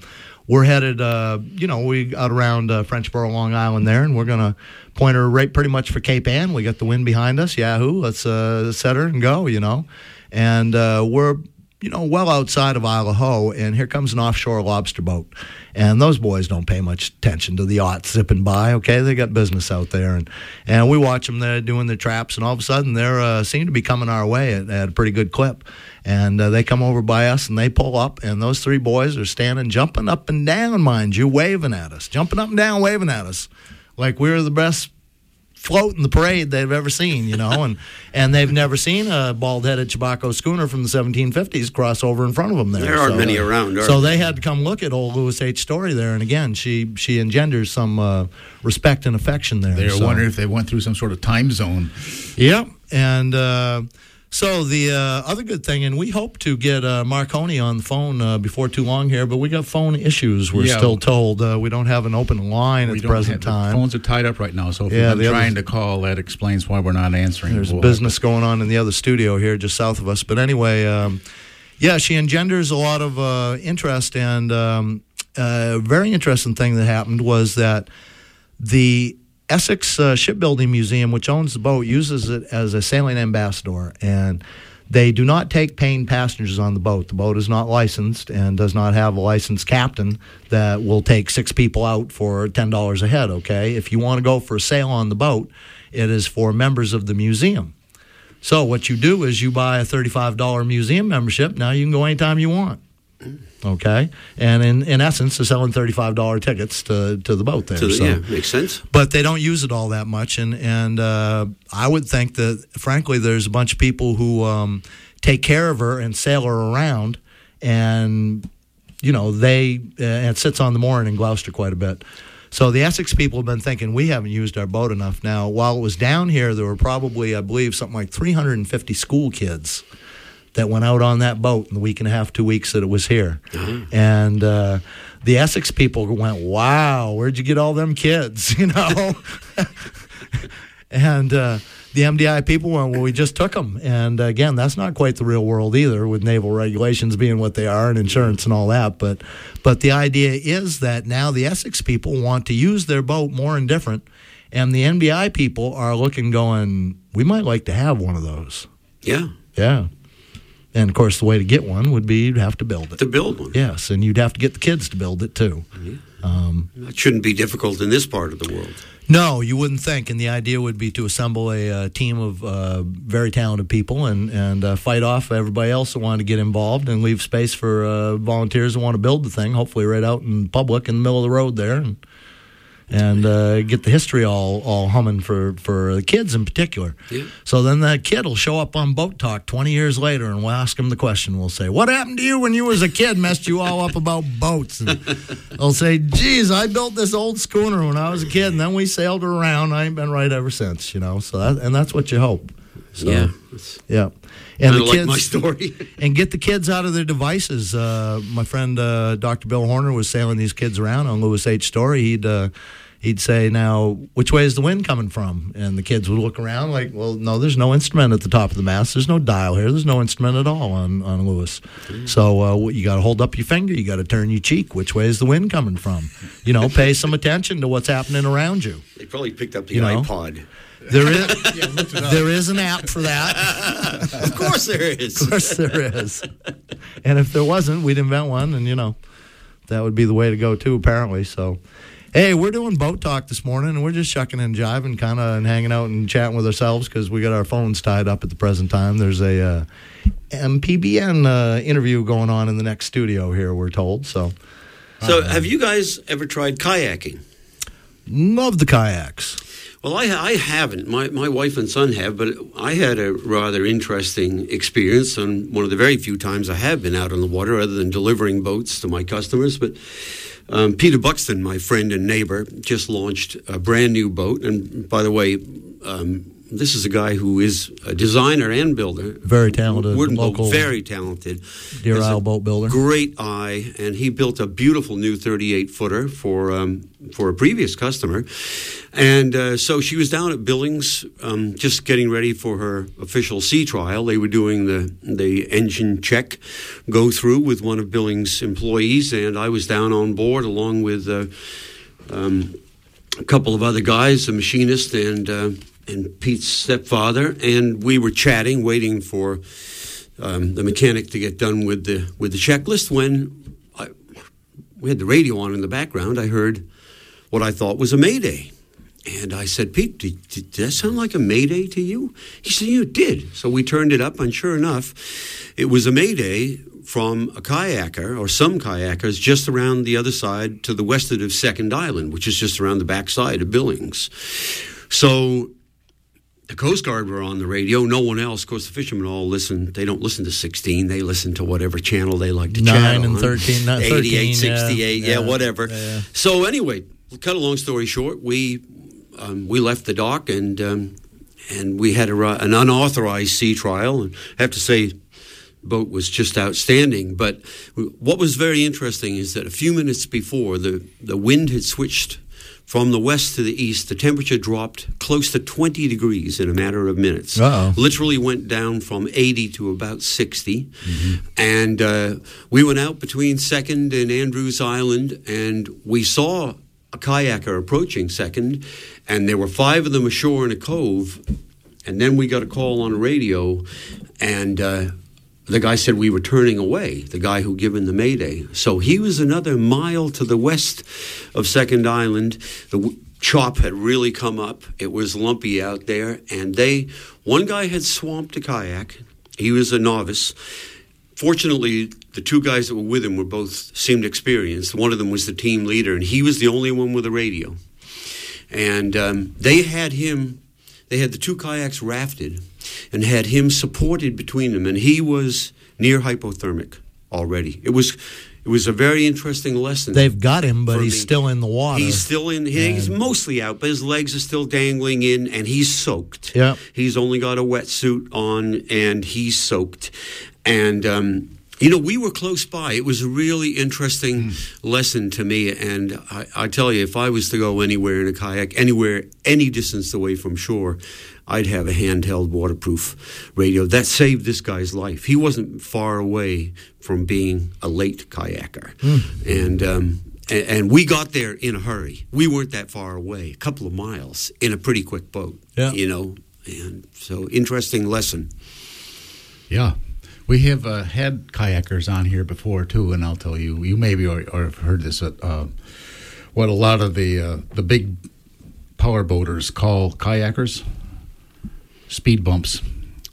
We're headed, uh, you know, we out around uh, Frenchboro, Long Island there, and we're going to point her right pretty much for Cape Ann. We got the wind behind us. Yahoo! Let's uh, set her and go, you know. And uh, we're, you know, well outside of Isle au Haut, and here comes an offshore lobster boat. And those boys don't pay much attention to the yachts zipping by. Okay, they got business out there, and and we watch them there doing their traps, and all of a sudden they uh, seem to be coming our way at, at a pretty good clip. And uh, they come over by us and they pull up, and those three boys are standing, jumping up and down, mind you, waving at us, jumping up and down, waving at us, like we were the best float in the parade they've ever seen, you know, and and they've never seen a bald-headed Chebacco schooner from the 1750s cross over in front of them there. There aren't many around, are so they had to come look at old Lewis H. Story there, and again, she she engenders some uh, respect and affection there. They were so. wondering if they went through some sort of time zone. Yep. And uh, so the uh, other good thing, and we hope to get uh, Marconi on the phone uh, before too long here, but we got phone issues. We're Yeah. still told uh, we don't have an open line at the present have- time. The phones are tied up right now, so if Yeah, you're trying to call, that explains why we're not answering. There's We'll- business going on in the other studio here, just south of us. But anyway, um, yeah, she engenders a lot of uh, interest, and um, a very interesting thing that happened was that the Essex uh, Shipbuilding Museum, which owns the boat, uses it as a sailing ambassador, and They do not take paying passengers on the boat. The boat is not licensed and does not have a licensed captain that will take six people out for $10 a head, okay? If you want to go for a sail on the boat, it is for members of the museum. So what you do is you buy a $35 museum membership. Now you can go anytime you want. Okay, and in, in essence, they're selling thirty five dollar tickets to, to the boat there. The- so. yeah, makes sense. But they don't use it all that much, and and uh, I would think that frankly, there's a bunch of people who um, take care of her and sail her around, and you know they uh, and it sits on the mooring in Gloucester quite a bit. So the Essex people have been thinking we haven't used our boat enough. Now, while it was down here, there were probably, I believe, something like 350 school kids that went out on that boat in the week and a half, two weeks that it was here. And uh, the Essex people went, "Wow, where'd you get all them kids?" (laughs) You know. (laughs) and uh, the MDI people went, "Well, we just took them." And uh, again, that's not quite the real world either, with naval regulations being what they are and insurance and all that. But but the idea is that now the Essex people want to use their boat more and different, and the MDI people are looking, going, "We might like to have one of those." Yeah, Yeah. And of course, the way to get one would be you'd have to build it. to build one. Yes, and you'd have to get the kids to build it too. Um, That shouldn't be difficult in this part of the world. no, you wouldn't think. And the idea would be to assemble a, uh team of uh, very talented people and and uh, fight off everybody else that wanted to get involved and leave space for uh, volunteers that want to build the thing. Hopefully, right out in public in the middle of the road there. And, and uh, get the history all, all humming for, for the kids in particular. Yeah. So then that kid will show up on Boat Talk 20 years later and we'll ask him the question. We'll say, What happened to you when you was a kid? Messed you all up about boats. And they'll say, Geez, I built this old schooner when I was a kid and then we sailed around. I ain't been right ever since, you know. So that, And that's what you hope. So, yeah, Yeah. And the of like my story. (laughs) and get the kids out of their devices. Uh, my friend uh, Dr. Bill Horner was sailing these kids around on Lewis H. Story. He'd uh, he'd say, "Now, which way is the wind coming from?" And the kids would look around like, "Well, no, there's no instrument at the top of the mast. There's no dial here. There's no instrument at all on on Lewis. So uh, you got to hold up your finger. You got to turn your cheek. Which way is the wind coming from? You know, pay some attention to what's happening around you." They probably picked up the You know? iPod. There is (laughs) there is an app for that. (laughs) Of course there is. Of course there is. And if there wasn't, we'd invent one, and you know, that would be the way to go too. Apparently, so. Hey, we're doing boat talk this morning, and we're just shucking and jiving, kind of, and hanging out and chatting with ourselves because we got our phones tied up at the present time. There's a uh, MPBN uh, interview going on in the next studio here. We're told. So, So, have you guys ever tried kayaking? love the kayaks. Well, I, I haven't. My, my wife and son have, but I had a rather interesting experience on one of the very few times I have been out on the water, other than delivering boats to my customers. But um, Peter Buxton, my friend and neighbor, just launched a brand new boat. And by the way, um, this is a guy who is a designer and builder. Very talented, Wooden boat, local very talented. Deer Isle boat builder. Great eye, and he built a beautiful new 38 footer for um, for a previous customer. And uh, so she was down at Billings, um, just getting ready for her official sea trial. They were doing the the engine check, go through with one of Billings' employees, and I was down on board along with. Uh, um, a couple of other guys, a machinist and uh, and Pete's stepfather, and we were chatting, waiting for um, the mechanic to get done with the with the checklist. When I, we had the radio on in the background, I heard what I thought was a mayday. And I said, Pete, did, did that sound like a mayday to you? He said, You did. So we turned it up, and sure enough, it was a mayday from a kayaker or some kayakers just around the other side to the westward of Second Island, which is just around the backside of Billings. So the Coast Guard were on the radio. No one else. Of course, the fishermen all listen. They don't listen to 16. They listen to whatever channel they like to chat Nine and on. 13, not 88, 13, yeah, 68, yeah, yeah, whatever. yeah. So anyway, cut a long story short, we um, we left the dock and um, and we had a, an unauthorized sea trial. And I have to say, the boat was just outstanding. But what was very interesting is that a few minutes before the the wind had switched from the west to the east, the temperature dropped close to 20 degrees in a matter of minutes. Literally went down from 80 to about 60. And uh, we went out between Second and Andrews Island, and we saw a kayaker approaching Second, and there were five of them ashore in a cove. And then we got a call on the radio, and uh, the guy said we were turning away, the guy who given the mayday. So he was another mile to the west of Second Island. The chop had really come up. It was lumpy out there, and they one guy had swamped a kayak. He was a novice. Fortunately, the two guys that were with him were both seemed experienced. One of them was the team leader, and he was the only one with a radio. And um, they had him. They had the two kayaks rafted, and had him supported between them, and he was near hypothermic already. It was. It was a very interesting lesson. They've got him, but he's me. still in the water. He's still in. he- He's mostly out, but his legs are still dangling in, and he's soaked. Yep. He's only got a wetsuit on, and he's soaked. And um, you know, we were close by. It was a really interesting lesson to me. And I, I tell you, if I was to go anywhere in a kayak, anywhere, any distance away from shore, I'd have a handheld waterproof radio. That saved this guy's life. He wasn't far away from being a late kayaker, and. Um, and, and we got there in a hurry. We weren't that far away, a couple of miles in a pretty quick boat. Yeah. You know, and so interesting lesson. Yeah. We have uh, had kayakers on here before too, and I'll tell you, you maybe or, or have heard this. Uh, what a lot of the uh, the big power boaters call kayakers speed bumps.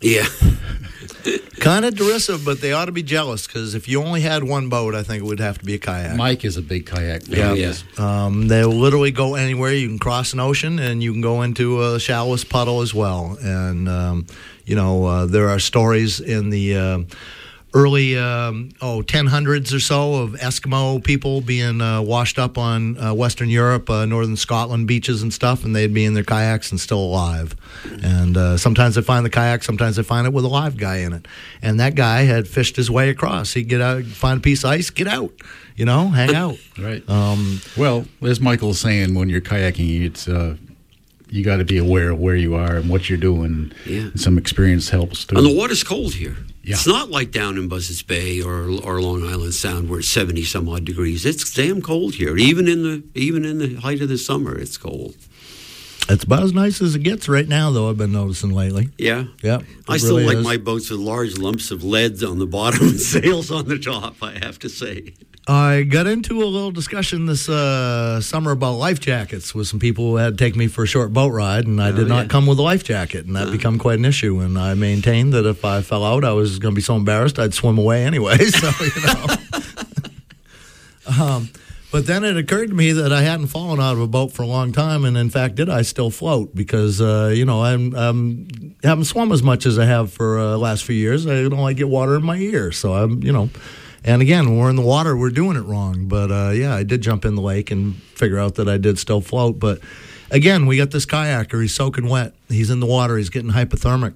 Yeah. (laughs) kind of derisive, but they ought to be jealous because if you only had one boat, I think it would have to be a kayak. Mike is a big kayak. Yeah. He. Um, they'll literally go anywhere. You can cross an ocean and you can go into a shallowest puddle as well. And, um, you know, uh, there are stories in the uh, early, um, oh, 1000s or so of Eskimo people being uh, washed up on uh, Western Europe, uh, Northern Scotland beaches and stuff, and they'd be in their kayaks and still alive. And uh, sometimes they find the kayak, sometimes they find it with a live guy in it. And that guy had fished his way across. He'd get out, find a piece of ice, get out, you know, hang out. (laughs) Right. Um, Well, as Michael's saying, when you're kayaking, it's uh, you got to be aware of where you are and what you're doing. Yeah. Some experience helps too. And the water's cold here. Yeah. It's not like down in Buzzards Bay or or Long Island Sound where it's seventy some odd degrees. It's damn cold here. Even in the even in the height of the summer, it's cold. It's about as nice as it gets right now, though. I've been noticing lately. Yeah. yeah. I it still like is. my boats with large lumps of lead on the bottom (laughs) and sails on the top. I have to say. I got into a little discussion this uh, summer about life jackets with some people who had to take me for a short boat ride, and I did not yeah. come with a life jacket, and that become quite an issue. And I maintained that if I fell out, I was going to be so embarrassed I'd swim away anyway. (laughs) So you know. (laughs) um, but then it occurred to me that I hadn't fallen out of a boat for a long time, and in fact, did I still float? Because uh, you know I'm, I'm haven't swum as much as I have for uh, last few years. I don't like get water in my ear, so I'm you know. And again, when we're in the water, we're doing it wrong. But uh, yeah, I did jump in the lake and figure out that I did still float. But again, we got this kayaker. He's soaking wet. He's in the water. He's getting hypothermic.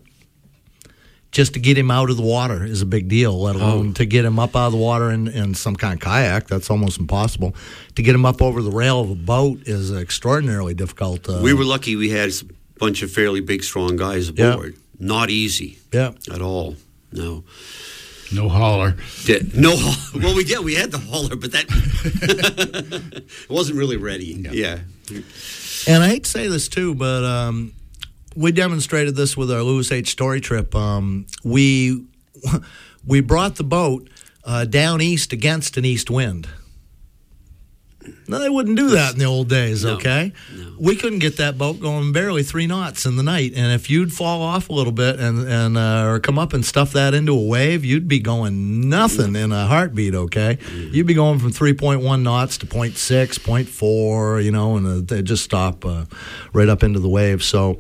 Just to get him out of the water is a big deal, let alone to get him up out of the water in, in some kind of kayak. That's almost impossible. To get him up over the rail of a boat is extraordinarily difficult. Uh, we were lucky. We had a bunch of fairly big, strong guys Yeah. aboard. Not easy yeah. at all. No. No holler. Did, no. Well, we did. We had the hauler, but that (laughs) it wasn't really ready. Yeah. And I hate to say this too, but um, we demonstrated this with our Lewis H. Story trip. Um, we (laughs) we brought the boat uh, down east against an east wind. No, they wouldn't do that in the old days. No, okay, no. we couldn't get that boat going barely three knots in the night, and if you'd fall off a little bit and and uh, or come up and stuff that into a wave, you'd be going nothing in a heartbeat. Okay, you'd be going from three point one knots to 0.6, 0.4, you know, and uh, they just stop uh, right up into the wave. So.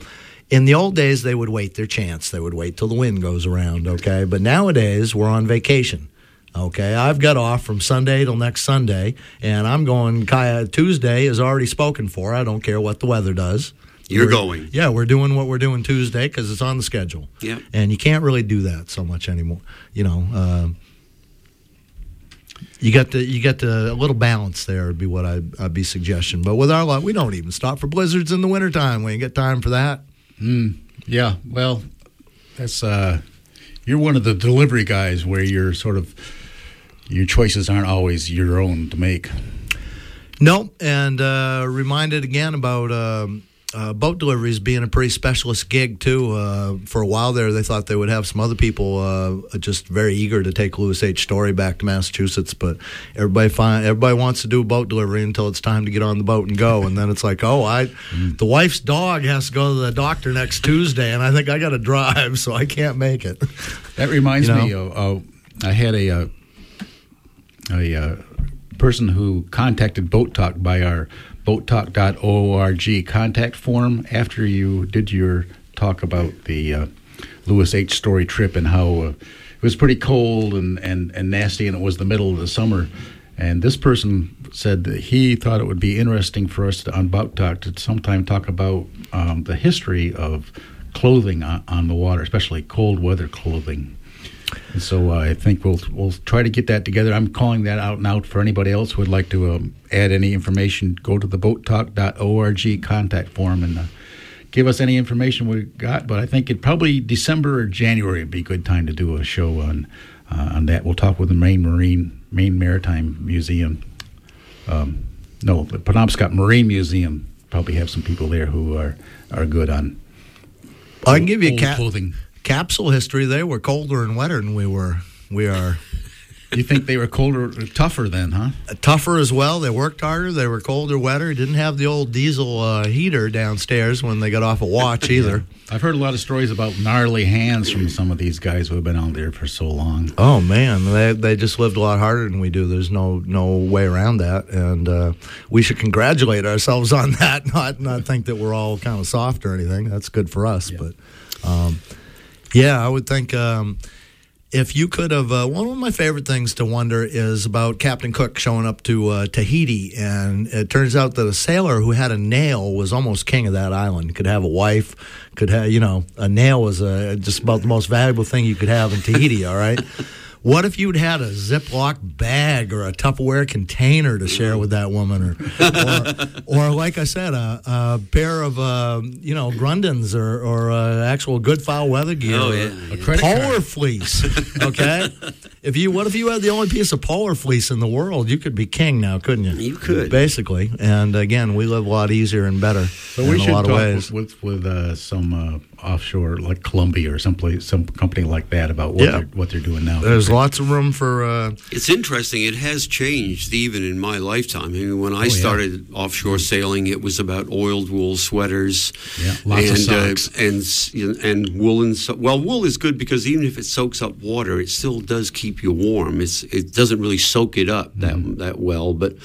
In the old days, they would wait their chance. They would wait till the wind goes around, okay? But nowadays, we're on vacation. Okay, I've got off from Sunday till next Sunday, and I'm going. Kaya Tuesday is already spoken for. I don't care what the weather does. You're We're- going. Yeah, we're doing what we're doing Tuesday because it's on the schedule. Yeah. and you can't really do that so much anymore. You know, uh, you got the you got the a little balance there would be what I'd, I'd be suggestion. But with our luck, we don't even stop for blizzards in the wintertime. We ain't got time for that. Yeah. Well, that's uh, you're one of the delivery guys where you're sort of your choices aren't always your own to make. Nope. And uh, reminded again about um, uh, boat deliveries being a pretty specialist gig too. Uh, for a while there, they thought they would have some other people uh, just very eager to take Lewis H. Story back to Massachusetts, but everybody find everybody wants to do boat delivery until it's time to get on the boat and go, and then it's like, oh, I the wife's dog has to go to the doctor next Tuesday, and I think I got to drive, (laughs) so I can't make it. That reminds You know? me. Of, uh, I had a uh, a uh, person who contacted Boat Talk by our boattalk.org contact form after you did your talk about the uh, Lewis H. Story trip and how uh, it was pretty cold and, and, and nasty, and it was the middle of the summer. And this person said that he thought it would be interesting for us to, on Boat Talk to sometime talk about um, the history of clothing on, on the water, especially cold weather clothing. And so uh, I think we'll we'll try to get that together. I'm calling that out and out for anybody else who would like to um, add any information. Go to the boattalk.org contact form and uh, give us any information we got. But I think it probably December or January would be a good time to do a show on uh, on that. We'll talk with the Maine Marine Maine Maritime Museum. Um, no, the Penobscot Marine Museum probably have some people there who are are good on. I can give you a cap- clothing. Capsule history. They were colder and wetter than we were. We are. You think they were colder, tougher then, huh? tougher as well. They worked harder. They were colder, wetter. Didn't have the old diesel uh, heater downstairs when they got off a watch (laughs) either. I've heard a lot of stories about gnarly hands from some of these guys who have been out there for so long. Oh man, they they just lived a lot harder than we do. There's no no way around that, and uh, we should congratulate ourselves (laughs) on that. Not not think that we're all kind of soft or anything. That's good for us, but um, yeah, I would think. Um, if you could have, uh, one of my favorite things to wonder is about Captain Cook showing up to uh, Tahiti, and it turns out that a sailor who had a nail was almost king of that island. Could have a wife, could have, you know, a nail was uh, just about the most valuable thing you could have in Tahiti. all right. What if you'd had a Ziploc bag or a Tupperware container to share with that woman, or, or, or like I said, a, a pair of uh, you know Grundens or, or uh, actual good foul weather gear, Oh, or yeah, a yeah. credit polar card. fleece. Okay, if you what if you had the only piece of polar fleece in the world? You could be king now, couldn't you? You could. basically. And again, we live a lot easier and better So in we a should lot talk of ways. with with, with uh, some uh, offshore, like Columbia or someplace, some company like that, about what Yeah. they're what they're doing now. There's lots of room for. Uh, It's interesting. It has changed even in my lifetime. I mean, when I yeah. started offshore sailing, it was about oiled wool sweaters. Yeah, lots of and, socks. Uh, and s- you know, and woolen. So- well, wool is good because even if it soaks up water, it still does keep you warm. It's it doesn't really soak it up that Mm-hmm. that well. But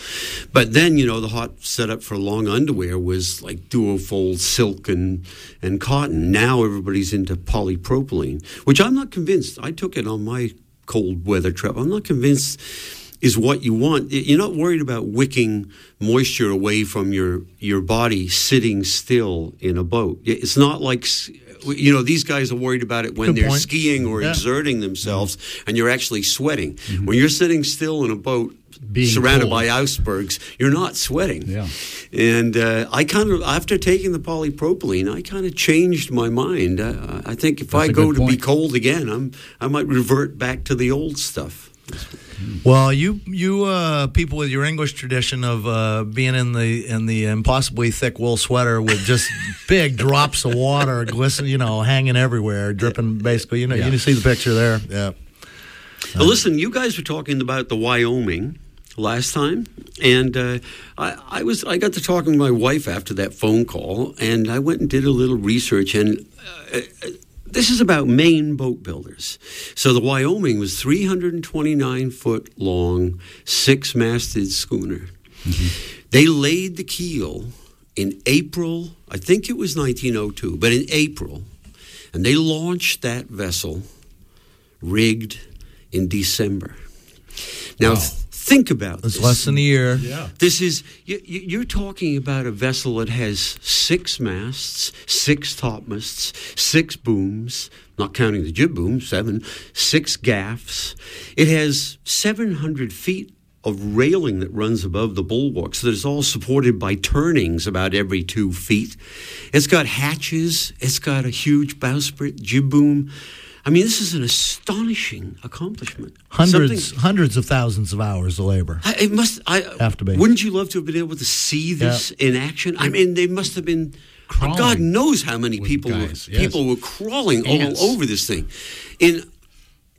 but then you know the hot setup for long underwear was like duofold silk and and cotton. Now everybody's into polypropylene, which I'm not convinced. I took it on my cold weather trip. I'm not convinced is what you want. You're not worried about wicking moisture away from your your body sitting still in a boat. It's not like you know these guys are worried about it when Good they're point. skiing or Yeah. exerting themselves and you're actually sweating. Mm-hmm. When you're sitting still in a boat Being surrounded cold. by icebergs, you're not sweating. Yeah. And uh, I kind of, after taking the polypropylene, I kind of changed my mind. Uh, I think if I go good to be cold again, I'm, I might revert back to the old stuff. Well, you you uh, people with your English tradition of uh, being in the in the impossibly thick wool sweater with just (laughs) big drops of water glisten, you know, hanging everywhere, dripping. Basically, you know, Yeah. you see the picture there. Yeah. Now, listen, you guys were talking about the Wyoming last time, and uh, I, I was I got to talking to my wife after that phone call, and I went and did a little research, and uh, uh, this is about Maine boat builders. So the Wyoming was 329 foot long, six masted schooner. They laid the keel in April, I think it was 1902, but in April, and they launched that vessel rigged in December. Now, Wow. Th- think about It's this. less than a year. Yeah. This is you, you- you're talking about a vessel that has six masts, six topmasts, six booms, not counting the jib boom, seven, six gaffs. It has 700 feet of railing that runs above the bulwarks that is all supported by turnings about every two feet. It's got hatches. It's got a huge bowsprit, jib boom. I mean, this is an astonishing accomplishment. Hundreds Something- hundreds of thousands of hours of labor. I, it must. I Have to be. Wouldn't you love to have been able to see this in action? I mean, they must have been Crawling. God knows how many people guys, were, yes. people were crawling all over this thing. In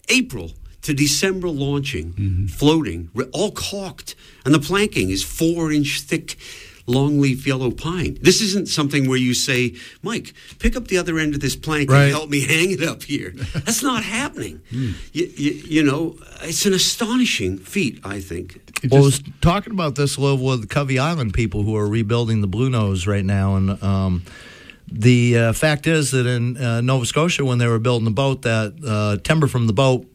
April to December launching, Mm-hmm. floating, all caulked, and the planking is four inch thick. Longleaf yellow pine. This isn't something where you say, Mike, pick up the other end of this plank Right. and help me (laughs) hang it up here. That's not happening. Hmm. You, you, you know, it's an astonishing feat, I think. It Well, I was talking about this a little with Covey Island people who are rebuilding the Blue Nose right now, and um, the uh, fact is that in uh, Nova Scotia, when they were building the boat, that uh, timber from the boat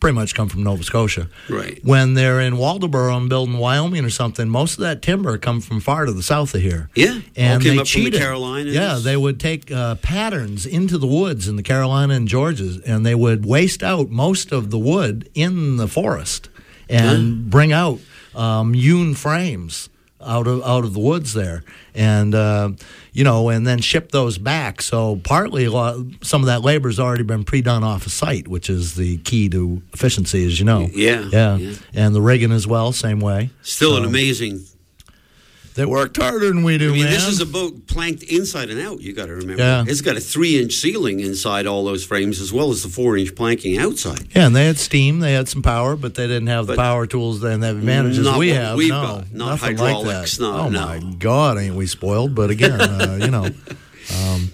pretty much come from Nova Scotia. Right. When they're in Waldoboro and building Wyoming or something, most of that timber come from far to the south of here. Yeah, and came they up from the. Carolinas. Yeah, they would take uh, patterns into the woods in the Carolina and Georgias, and they would waste out most of the wood in the forest and bring out um, hewn frames out of out of the woods there, and uh, you know, and then ship those back. So partly, lot, some of that labor has already been pre-done off a site, which is the key to efficiency, as you know. Yeah, yeah, yeah. and the rigging as well, same way. Still an amazing. They worked harder than we do, I mean, man. this is a boat planked inside and out. You got to remember. Yeah. It's got a three-inch ceiling inside all those frames, as well as the four-inch planking outside. Yeah, and they had steam, they had some power, but they didn't have the power tools and the advantages we have. we've no, got. Not nothing hydraulics, Like that. no, oh no. my God, ain't we spoiled? But again, uh, (laughs) you know, um,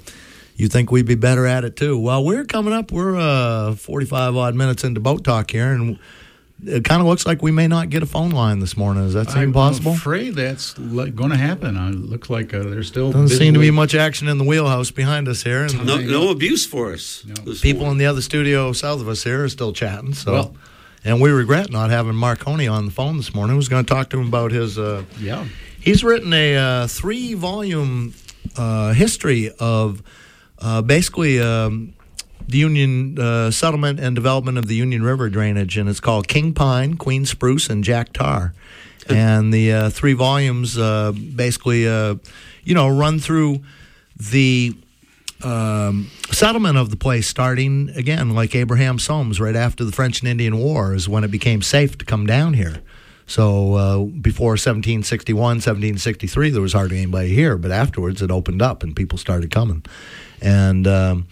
you think we'd be better at it too. Well, we're coming up. We're uh, forty-five odd minutes into boat talk here, and it kind of looks like we may not get a phone line this morning. Does that seem I'm possible? afraid that's going to happen. Uh, it looks like uh, they're still Doesn't seem to be busily- much action in the wheelhouse behind us here, and No, no abuse for us. this people in the other studio south of us here are still chatting. So. Well- and we regret not having Marconi on the phone this morning. I was going to talk to him about his uh, Yeah. He's written a uh, three volume uh, history of uh, basically um, the Union uh, settlement and development of the Union River drainage, and it's called King Pine, Queen Spruce, and Jack Tar. and the uh, three volumes uh, basically, uh, you know, run through the um, settlement of the place starting again like Abraham Somes right after the French and Indian War is when it became safe to come down here. So uh, before 1761, 1763, there was hardly anybody here, but afterwards it opened up and people started coming. And um,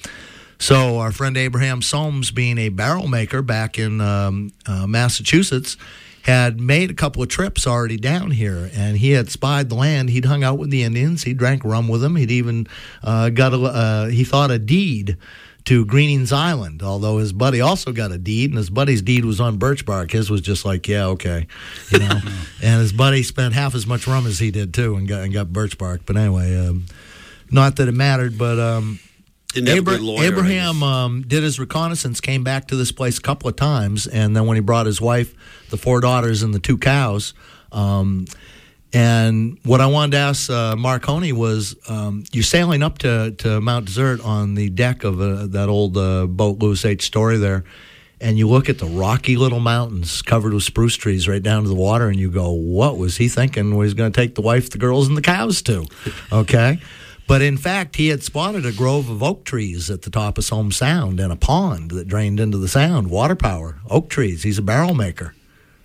so our friend Abraham Somes, being a barrel maker back in um, uh, Massachusetts, had made a couple of trips already down here, and he had spied the land. He'd hung out with the Indians. He drank rum with them. He'd even uh, got a uh, he thought a deed to Greening's Island. Although his buddy also got a deed, and his buddy's deed was on birch bark. His was just like, yeah, okay, you know. (laughs) and his buddy spent half as much rum as he did too, and got and got birch bark. But anyway, um, not that it mattered, but. Um, Didn't have a Abra- Abraham um, did his reconnaissance, came back to this place a couple of times, and then when he brought his wife, the four daughters, and the two cows. Um, and what I wanted to ask uh, Marconi was, um, you're sailing up to, to Mount Desert on the deck of uh, that old uh, boat, Lewis H. Story there, and you look at the rocky little mountains covered with spruce trees right down to the water, and you go, what was he thinking? Was he going to take the wife, the girls, and the cows to? (laughs) Okay. But in fact, he had spotted a grove of oak trees at the top of Somes Sound and a pond that drained into the sound, water power, oak trees. He's a barrel maker.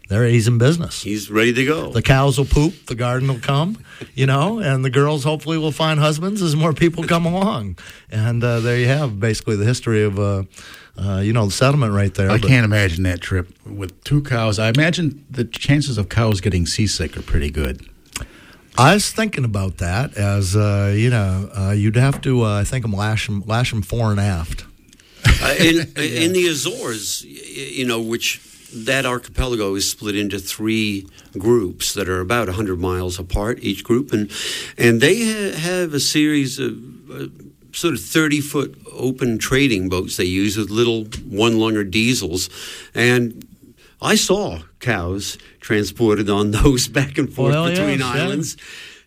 There, he's in business. He's ready to go. The cows will poop, the garden will come, you know, and the girls hopefully will find husbands as more people come along. And uh, there you have basically the history of, uh, uh, you know, the settlement right there. I But- can't imagine that trip with two cows. I imagine the chances of cows getting seasick are pretty good. I was thinking about that as, uh, you know, uh, you'd have to, uh, I think, 'em lash them, lash 'em fore and aft. Uh, in, (laughs) in the Azores, you know, which that archipelago is split into three groups that are about 100 miles apart, each group, and and they ha- have a series of uh, sort of 30 foot open trading boats they use with little one lunger diesels, and I saw cows transported on (laughs) those back and forth Well, between yes, yeah. islands.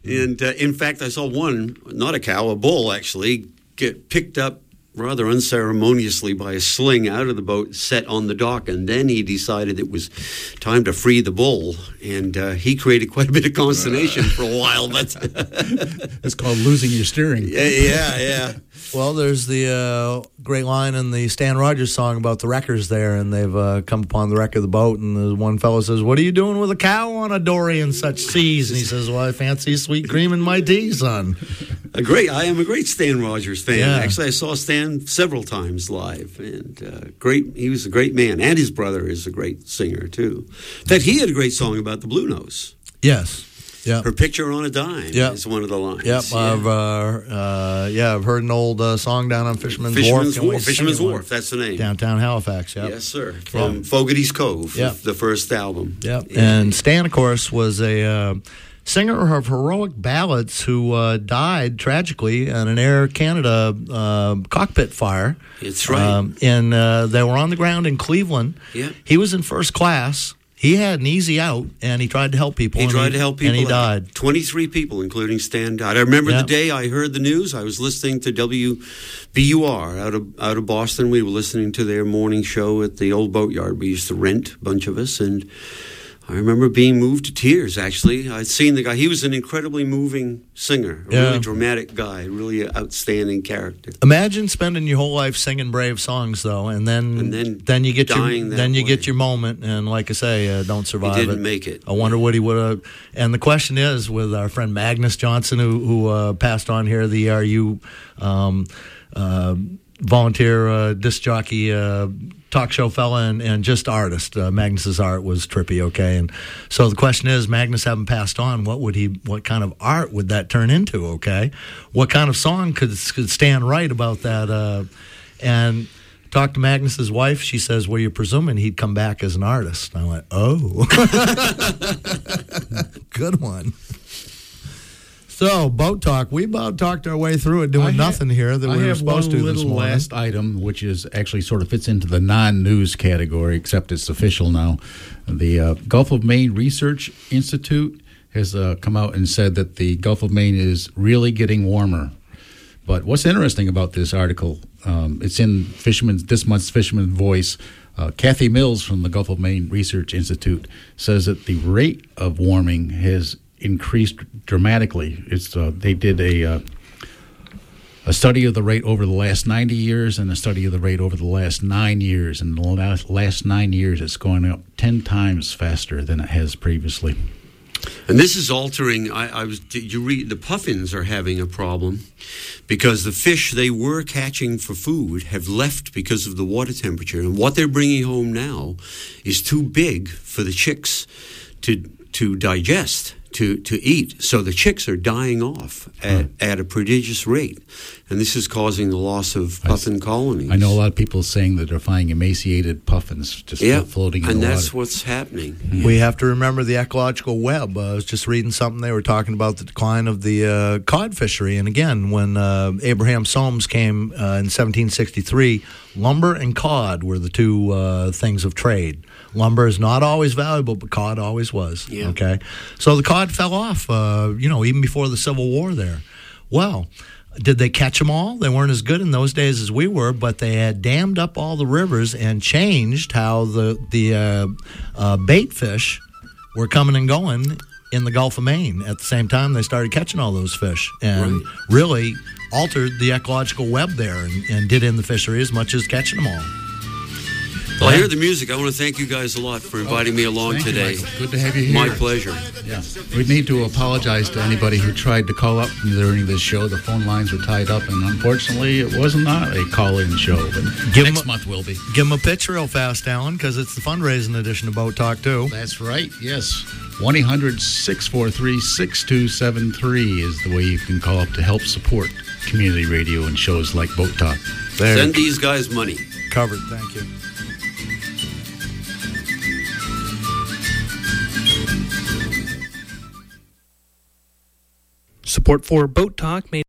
And uh, in fact, I saw one, not a cow, a bull actually, get picked up rather unceremoniously by a sling out of the boat, set on the dock, and then he decided it was time to free the bull. And uh, he created quite a bit of consternation for a while. But (laughs) It's called losing your steering. yeah, yeah, yeah. Well, there's the uh, great line in the Stan Rogers song about the wreckers there, and they've uh, come upon the wreck of the boat, and the one fellow says, "What are you doing with a cow on a dory in such seas?" And he says, "Well, I fancy sweet cream in my tea, son." A great. I am a great Stan Rogers fan. Yeah. Actually, I saw Stan several times live, and uh, great. He was a great man, and his brother is a great singer too. In fact, he had a great song about the Blue Nose. Yes. Yeah. Her picture on a dime Yeah. is one of the lines. Yep, Yeah. I've uh, uh, yeah, I've heard an old uh, song down on Fisherman's, Fisherman's Wharf. Wharf. Fisherman's? Wharf. That's the name. downtown Halifax. Yep. Yes, sir. From Fogarty's Cove, Yep. the first album. Yep. Yeah. And Stan, of course, was a uh, singer of heroic ballads who uh, died tragically in an Air Canada uh, cockpit fire. It's right. Um, and uh, they were on the ground in Cleveland. Yeah. He was in first class. He had an easy out, and he tried to help people. He tried to help people. and he died. 23 people, including Stan, died. I remember Yeah. the day I heard the news. I was listening to WBUR out of out of Boston. We were listening to their morning show at the old boatyard. We used to rent, a bunch of us, and I remember being moved to tears. Actually, I'd seen the guy. He was an incredibly moving singer, a Yeah. really dramatic guy, really an outstanding character. Imagine spending your whole life singing brave songs, though, and then And then you get your then you way. get your moment, and like I say, uh, don't survive. He didn't it. make it. I wonder what he would have. And the question is, with our friend Magnus Johnson, who who uh, passed on here, the ERU um, uh, volunteer uh, disc jockey. Talk show fella and, and just artist. Uh, Magnus's art was trippy, okay. And so the question is, Magnus having passed on, what would he? What kind of art would that turn into? Okay, what kind of song could could stand right about that? Uh, and talked to Magnus's wife. She says, "Well, you're presuming he'd come back as an artist." I went, "Oh, (laughs) good one." So, boat talk. We about talked our way through it, doing nothing here that I we were supposed to this morning. last item, which is actually sort of fits into the non-news category, except it's official now. The uh, Gulf of Maine Research Institute has uh, come out and said that the Gulf of Maine is really getting warmer. But what's interesting about this article? Um, it's in Fisherman's this month's Fisherman's Voice. Uh, Kathy Mills from the Gulf of Maine Research Institute says that the rate of warming has increased dramatically. It's uh, they did a uh, a study of the rate over the last 90 years and a study of the rate over the last nine years. And the last, last nine years, it's going up 10 times faster than it has previously. And this is altering. I, I was. You read? The puffins are having a problem because the fish they were catching for food have left because of the water temperature, and what they're bringing home now is too big for the chicks to to digest. To, to eat, so the chicks are dying off at, at a prodigious rate, and this is causing the loss of puffin colonies. I know a lot of people saying that they're finding emaciated puffins just yeah, floating in and the that's what's happening. We have to remember the ecological web. Uh, I was just reading something they were talking about the decline of the uh, cod fishery. And again, when uh, Abraham Somes came uh, in 1763, lumber and cod were the two uh, things of trade. Lumber is not always valuable, but cod always was. Yeah. Okay, so the cod fell off. Uh, you know, even before the Civil War. There. Well. Did they catch them all? They weren't as good in those days as we were, but they had dammed up all the rivers and changed how the the uh, uh, bait fish were coming and going in the Gulf of Maine. At the same time, they started catching all those fish and Right. really altered the ecological web there and, and did in the fishery as much as catching them all. Well, I hear the music. I want to thank you guys a lot for inviting me along Thank today. Michael. Good to have you here. My pleasure. Yeah. We need to apologize to anybody who tried to call up during this show. The phone lines were tied up, and unfortunately, it was not a call-in show. But Give 'em next a- month will be. Give them a pitch real fast, Alan, because it's the fundraising edition of Boat Talk, too. That's right, yes. 1 800 643 6273 is the way you can call up to help support community radio and shows like Boat Talk. There. Send these guys money. Covered. Thank you. Support for Boat Talk. Made